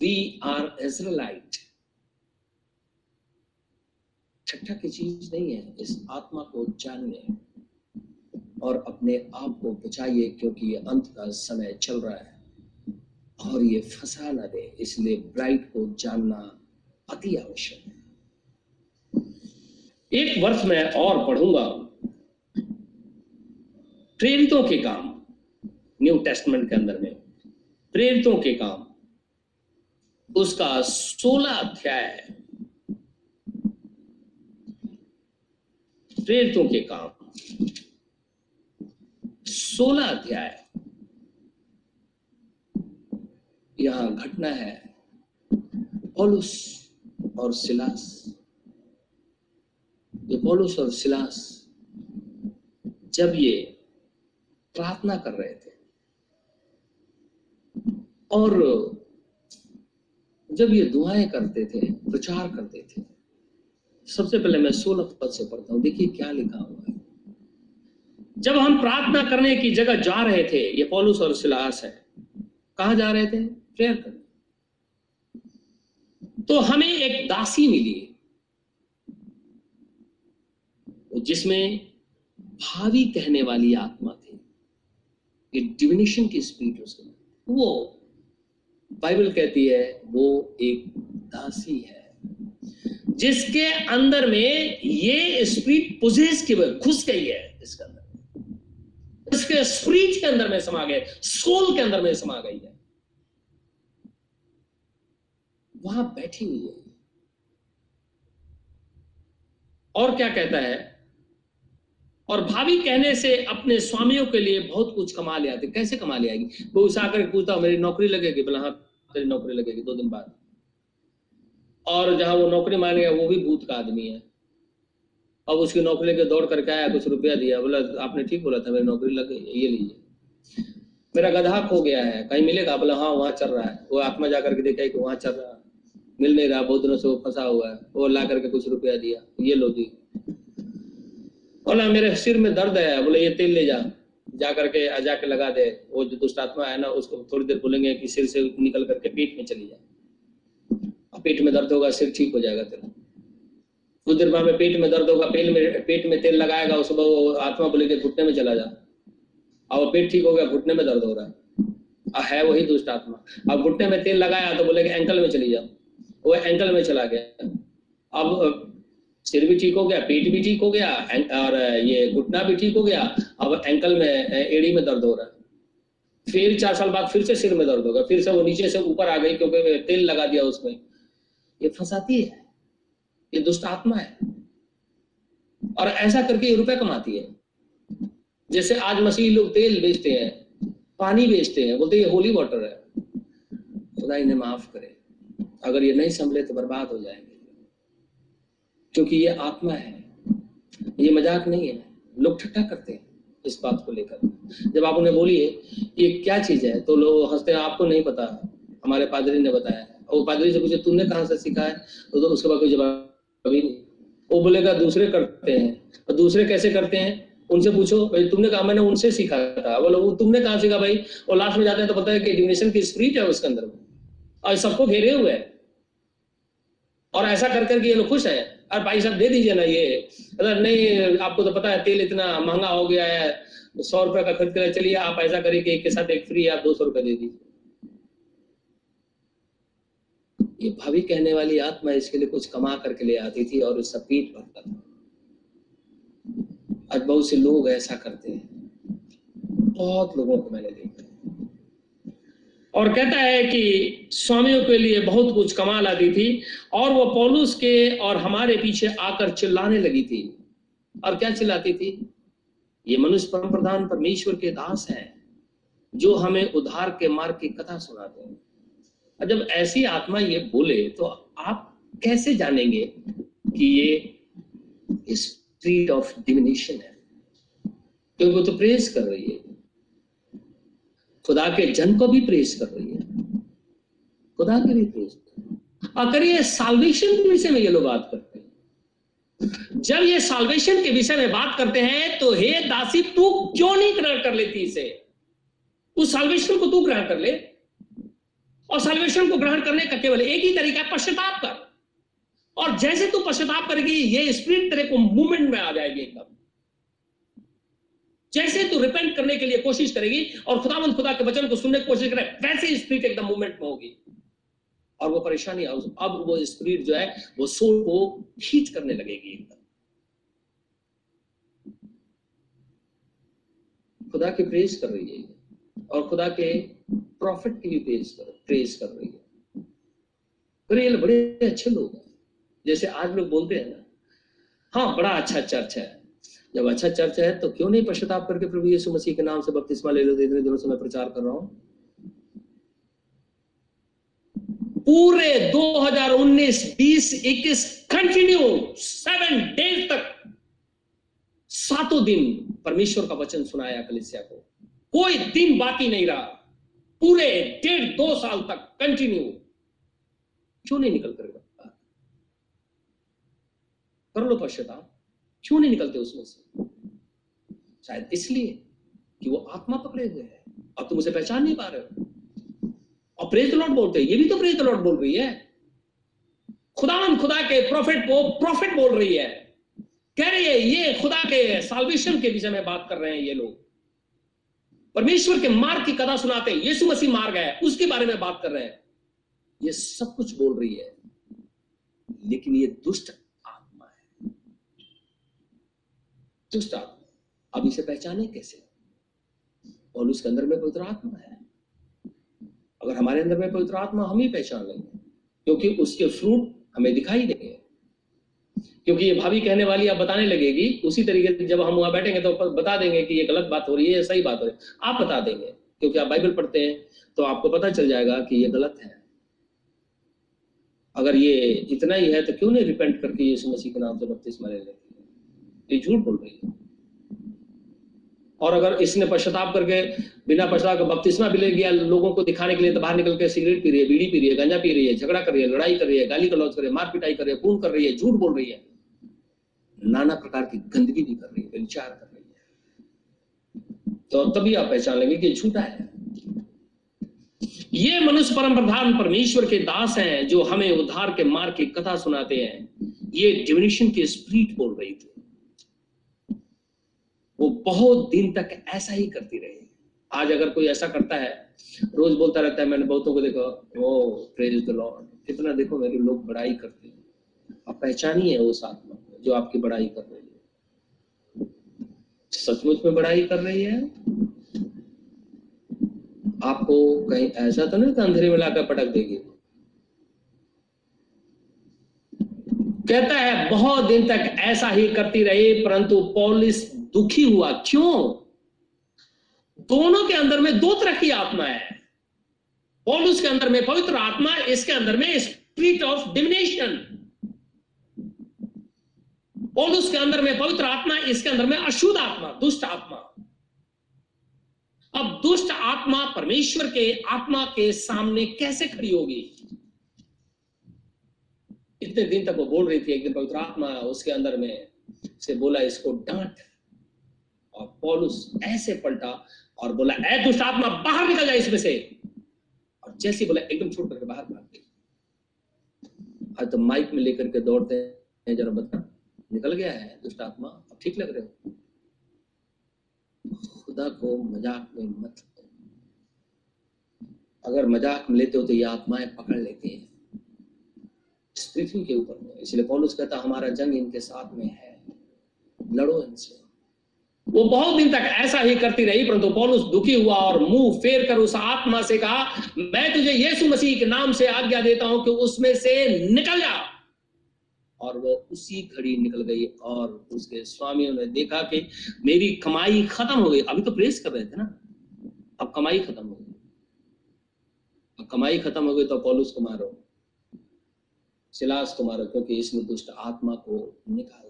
वी आर इजराइट छठा की चीज़ नहीं है, इस आत्मा को जानने। और अपने आप को बचाइए, क्योंकि ये अंत का समय चल रहा है। और ये फंसा ना दे, इसलिए ब्राइट को जानना अति आवश्यक है। एक वर्ष में और पढ़ूँगा। प्रेरितों के काम, न्यू टेस्टमेंट के अंदर में। प्रेरितों के काम। उसका सोलह अध्याय प्रेरितों के काम। सोलह अध्याय। यहाँ घटना है, पौलुस और सिलास। ये पौलुस और सिलास जब ये प्रार्थना कर रहे थे, और जब ये दुआएँ करते थे, प्रचार करते थे सबसे पहले मैं सोलह पद से पढ़ता हूँ। देखिए क्या लिखा हुआ है। जब हम प्रार्थना करने की जगह जा रहे थे, ये पौलुस और सिलास है, कहा जा रहे थे? प्रेयर करने। तो हमें एक दासी मिली। जिसमें भावी कहने वाली आत्मा थी। ये डिविनेशन की स्पीड उसके वो बाइबल कहती है, वो एक दासी है। जिसके अंदर में ये स्प्रीट पोजेस की घुस गई है इसके अंदर इसके स्प्रीट के अंदर में समा गए, सोल के अंदर में समा गई है। वहाँ बैठी हुई है। और क्या कहता है? और भाभी कहने से अपने स्वामियों के लिए बहुत कुछ कमा ले आते, कैसे कमा ले आएगी? वो उसे आकर पूछता मेरी नौकरी लगेगी? बोला हाँ तेरी नौकरी लगेगी, दो दिन बाद। और जहाँ वो नौकरी मानेगा वो भी भूत का आदमी है। अब उसकी नौकरी के दौड़ करके आया, कुछ रुपया दिया, बोला, आपने ठीक बोला था, मेरी नौकरी लग गई, ये लीजिए। मेरा गधा खो गया है, कहीं मिलेगा? बोला हाँ वहाँ चल रहा है। वो आत्मा जाकर के देखा कि वहाँ चल रहा मिल नहीं रहा, बहुत दिनों से वो फंसा हुआ है। वो ला करके कुछ रुपया दिया, ये लो दी बोला, मेरे सिर में दर्द है। बोले, ये तेल ले जा। जा करके जाके लगा दे। वो जो दुष्ट आत्मा है ना, उसको थोड़ी देर बोलेंगे कि सिर से निकल करके पीठ में चली जाए। पेट में दर्द होगा, सिर ठीक हो जाएगा तेरा। कुछ देर बाद में पेट में दर्द होगा, पेट में पेट में तेल लगाएगा, उस वो आत्मा बोलेगे घुटने में चला जा। अब पेट ठीक हो गया, घुटने में दर्द हो रहा है। है वही दुष्ट आत्मा। अब घुटने में तेल लगाया तो बोलेगा एंकल में चली जाओ। वो एंकल में चला गया। अब, सिर भी ठीक हो गया, पेट भी ठीक हो गया और ये घुटना भी ठीक हो गया, अब एंकल में, एड़ी में दर्द हो रहा है। फिर चार साल बाद फिर से सिर में दर्द होगा। फिर से वो नीचे से ऊपर आ गई क्योंकि तेल लगा दिया उसमें। ये फंसाती है, ये दुष्ट आत्मा है। और ऐसा करके ये रुपए कमाती है। जैसे आज मसीह लोग तेल बेचते हैं, पानी बेचते हैं, बोलते ये होली वाटर है। खुदा इन्हें माफ़ करे। अगर ये नहीं संभले तो बर्बाद हो जाएँगे। क्योंकि ये आत्मा है। ये मज़ाक नहीं है। लोग ठट्ठा करते हैं इस बात को लेकर। जब आप उन्हें बोलिए, ये क्या चीज़ है? तो लोग हँसते हैं, आपको नहीं पता। हमारे पादरी ने बताया से पूछे तुमने कहाँ से सीखा है? तो, तो उसके बाद कोई जवाब अभी नहीं। वो बोलेगा दूसरे करते हैं। और दूसरे कैसे करते हैं? उनसे पूछो भाई तुमने कहा मैंने उनसे सीखा था। बोलो वो तुमने कहा सीखा भाई? और लास्ट में जाते हैं तो पता है कि डिविनेशन की स्प्रीट है उसके अंदर। और सबको घेरे हुए है। और ऐसा कर करके ये लोग खुश है। और भाई साहब दे दीजिए ना ये। अगर नहीं आपको तो पता है तेल इतना महँगा हो गया है। सौ रुपए का खरीद कर चलिए आप ऐसा करिए कि एक के साथ एक फ्री आप दो सौ रुपए दे दीजिए। ये भाभी कहने वाली आत्मा इसके लिए कुछ कमा करके ले आती थी और उसका पीठ भरता था। आज बहुत से लोग ऐसा करते हैं। बहुत लोगों को मैंने देखा और कहता है कि स्वामियों के लिए बहुत कुछ कमा लाती थी और वो पौलुस के और हमारे पीछे आकर चिल्लाने लगी थी। और क्या चिल्लाती थी? ये मनुष्य परम प्रधान परमेश्वर के दास हैं, जो हमें उद्धार के मार्ग की कथा सुनाते हैं। और जब ऐसी आत्मा ये बोले तो आप कैसे जानेंगे कि ये स्प्रीट ऑफ़ डिमिनेशन है? क्योंकि वो तो प्रेस कर रही है। खुदा के जन को भी प्रेस कर रही है। खुदा के भी प्रेज अगर ये साल्वेशन के विषय में ये लोग बात करते हैं, जब ये साल्वेशन के विषय में बात करते हैं तो हे दासी, तू क्यों नहीं ग्रहण कर लेती इसे? उस साल्वेशन को तू ग्रहण कर ले। और साल्वेशन को ग्रहण करने का केवल एक ही तरीका है, पश्चाताप कर। और जैसे तू पश्चाताप करेगी, ये स्पिरिट तेरे को मूवमेंट में आ जाएगी एकदम। जैसे तू रिपेंट करने के लिए कोशिश करेगी और खुदावंद खुदा के वचन को सुनने की कोशिश करे, वैसे स्पिरिट एकदम मूवमेंट में होगी। और वो परेशानी अब वो स्पिरिट जो है, वो सोल को खींच करने लगेगी एकदम। खुदा की प्रेस कर रही है। और खुदा के प्रॉफिट की भी प्रेज कर प्रेज कर रही है। फिर ये बड़े अच्छे लोग हैं। जैसे आज लोग बोलते हैं ना हाँ बड़ा अच्छा चर्च है। जब अच्छा चर्च है तो क्यों नहीं पश्चाताप करके प्रभु यीशु मसीह के नाम से बपतिस्मा ले लो? इतने दिनों से मैं प्रचार कर रहा हूँ। पूरे 2019 20 21 कंटिन्यू सेवन डेज़ तक, सातों दिन परमेश्वर का वचन सुनाया कलिसिया को। कोई दिन बाकी नहीं रहा। पूरे डेढ़ दो साल तक कंटिन्यू क्यों नहीं निकल कर कर लो पश्चाताप। क्यों नहीं निकलते उसमें से? शायद इसलिए कि वो आत्मा पकड़े हुए है। अब तुम उसे पहचान नहीं पा रहे हो। और प्रेत लॉर्ड बोलते हैं, ये भी तो प्रेत लॉर्ड बोल रही है। खुदावन खुदा के प्रॉफिट को प्रॉफिट बोल रही है। कह रही है, ये खुदा के साल्वेशन के विषय में बात कर रहे हैं ये लोग। परमेश्वर के मार्ग की कथा सुनाते हैं। यीशु मसीह मार्ग है, उसके बारे में बात कर रहे हैं। ये सब कुछ बोल रही है, लेकिन ये दुष्ट आत्मा है। दुष्ट आत्मा। अब इसे पहचाने कैसे? और उसके अंदर में पवित्र आत्मा है। अगर हमारे अंदर में पवित्र आत्मा हम ही पहचान लेंगे, क्योंकि उसके फ्रूट हमें दिखाई देंगे। क्योंकि ये भाभी कहने वाली अब बताने लगेगी, उसी तरीके से जब हम वहाँ बैठेंगे तो बता देंगे कि ये गलत बात हो रही है सही बात हो रही है। आप बता देंगे, क्योंकि आप बाइबल पढ़ते हैं तो आपको पता चल जाएगा कि ये गलत है। अगर ये इतना ही है तो क्यों नहीं रिपेंट करके यीशु मसीह के नाम से बत्तीस मरे लेते ये झूठ बोल रही है। और अगर इसने पश्चाताप करके बिना पश्चाताप के बपतिस्मा भी ले गया लोगों को दिखाने के लिए तो बाहर निकल के सिगरेट पी रही है, बीड़ी पी रही है, गंजा पी रही है, झगड़ा कर रही है, लड़ाई कर रही है, गाली गलौज कर रही है मार पिटाई कर रही है, खून कर रही है, झूठ बोल रही है। नाना प्रकार की गंदगी भी कर रही है विचार कर रही है। तो तभी आप पहचान लेंगे कि झूठा है। ये मनुष्य परम प्रधान परमेश्वर के दास हैं, जो हमें उद्धार के मार्ग की कथा सुनाते हैं। ये डिविनेशन के स्प्रीट बोल रही थी। वो बहुत दिन तक ऐसा ही करती रही। आज अगर कोई ऐसा करता है, रोज बोलता रहता है, मैंने बहुतों को देखो। ओ प्रेज द लॉर्ड कितना देखो मेरे लोग बड़ाई करते हैं। पहचानी है उस आत्मा जो आपकी बड़ाई कर रही है। सचमुच में बड़ाई कर रही है? आपको कहीं ऐसा तो नहीं अंधेरे में लाकर पटक देगी? कहता है, बहुत दिन तक ऐसा ही करती रही, परंतु पॉलिस दुखी हुआ। क्यों? दोनों के अंदर में दो तरह की आत्मा है। पॉलिस के अंदर में पवित्र आत्मा, इसके अंदर में स्पिरिट ऑफ़ डिविनेशन पॉलुस के अंदर में, पवित्र आत्मा, इसके अंदर में अशुद्ध आत्मा, दुष्ट आत्मा। अब दुष्ट आत्मा परमेश्वर के आत्मा के सामने कैसे खड़ी होगी? इतने दिन तक वो बोल रही थी, एक दिन पवित्र आत्मा उसके अंदर में से बोला इसको डांट। और पॉलुस ऐसे पलटा और बोला ए दुष्ट आत्मा, बाहर निकल जाए इसमें से। और जैसे बोला, एकदम छोड़ करके बाहर भाग गई। तो माइक में लेकर के दौड़ते हैं, जरा बता निकल गया है दुष्ट आत्मा अब ठीक लग रहे हो? खुदा को मज़ाक में मत अगर मज़ाक में लेते हो तो ये आत्माएँ पकड़ लेती हैं। पृथ्वी के ऊपर में। इसलिए पॉलुस कहता, हमारा जंग इनके साथ में है। लड़ो इनसे। वो बहुत दिन तक ऐसा ही करती रही, परंतु पौलुस दुखी हुआ और मुँह फेर कर उस आत्मा से कहा, मैं तुझे यीशु मसीह के नाम से आज्ञा देता हूँ कि उसमें से निकल जा। और वो उसी घड़ी निकल गई और उसके स्वामियों ने देखा कि मेरी कमाई खत्म हो गई। अभी तो प्रेस कर रहे थे ना। अब कमाई खत्म हो गई। अब कमाई खत्म हो गई तो पौलुस को मारो, सिलास को मारो, क्योंकि इसने दुष्ट आत्मा को निकाल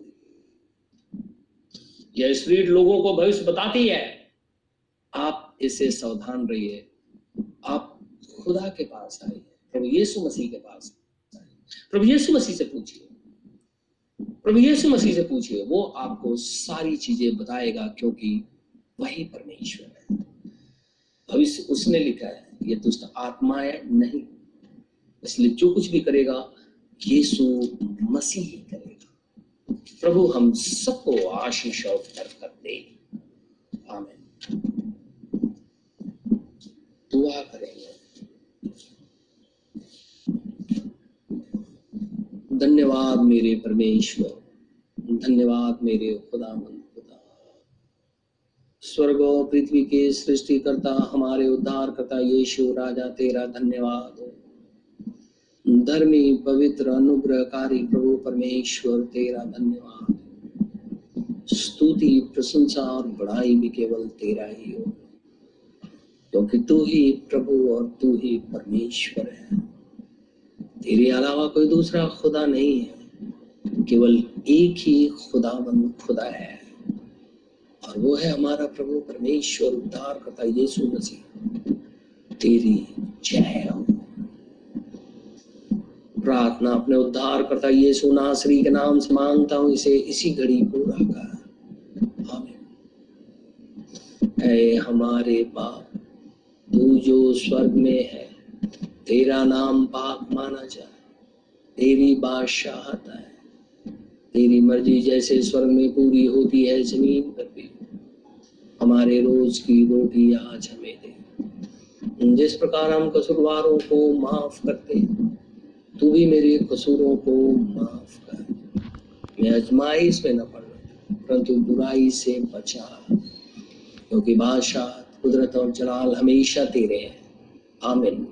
यह स्पिरिट लोगों को भविष्य बताती है। आप इससे सावधान रहिए। आप खुदा के पास आइए, प्रभु यीशु मसीह के पास प्रभु यीशु मसीह से पूछिए। प्रभु यीशु मसीह से पूछिए, वो आपको सारी चीज़ें बताएगा क्योंकि वही परमेश्वर है। भविष्य उसने लिखा है, ये दुष्ट आत्मा है, नहीं। इसलिए जो कुछ भी करेगा, यीशु मसीह करेगा। प्रभु, हम सबको आशीष और कर दे आमीन दुआ करेंगे धन्यवाद मेरे परमेश्वर। धन्यवाद मेरे खुदा मन खुदा। स्वर्ग, पृथ्वी के सृष्टिकर्ता, हमारे उद्धार करता यीशु, राजा तेरा धन्यवाद। हो धर्मी, पवित्र, अनुग्रहकारी प्रभु परमेश्वर, तेरा धन्यवाद। स्तुति, प्रशंसा और बड़ाई भी केवल तेरा ही हो, क्योंकि तू ही प्रभु और तू ही परमेश्वर है। तेरे अलावा कोई दूसरा खुदा नहीं है। केवल एक ही खुदाबंद खुदा है। और वो है हमारा प्रभु, परमेश्वर उद्धार करता यीशु मसीह। तेरी जय हो। प्रार्थना अपने उद्धार करता यीशु नासरी के नाम से माँगता हूँ, इसे इसी घड़ी पूरा कर। हमारे बाप तू जो स्वर्ग में है तेरा नाम पाक माना जाए, तेरी बादशाहत है तेरी मर्ज़ी जैसे स्वर्ग में पूरी होती है ज़मीन पर भी। हमारे रोज की रोटी आज हमें दे। जिस प्रकार हम कसूरवारों को माफ़ करते तू भी मेरे कसूरों को माफ़ कर। मैं अजमाइश में न पड़ परंतु बुराई से बचा। क्योंकि बादशाह, कुदरत और जलाल हमेशा तेरे हैं। आमिन।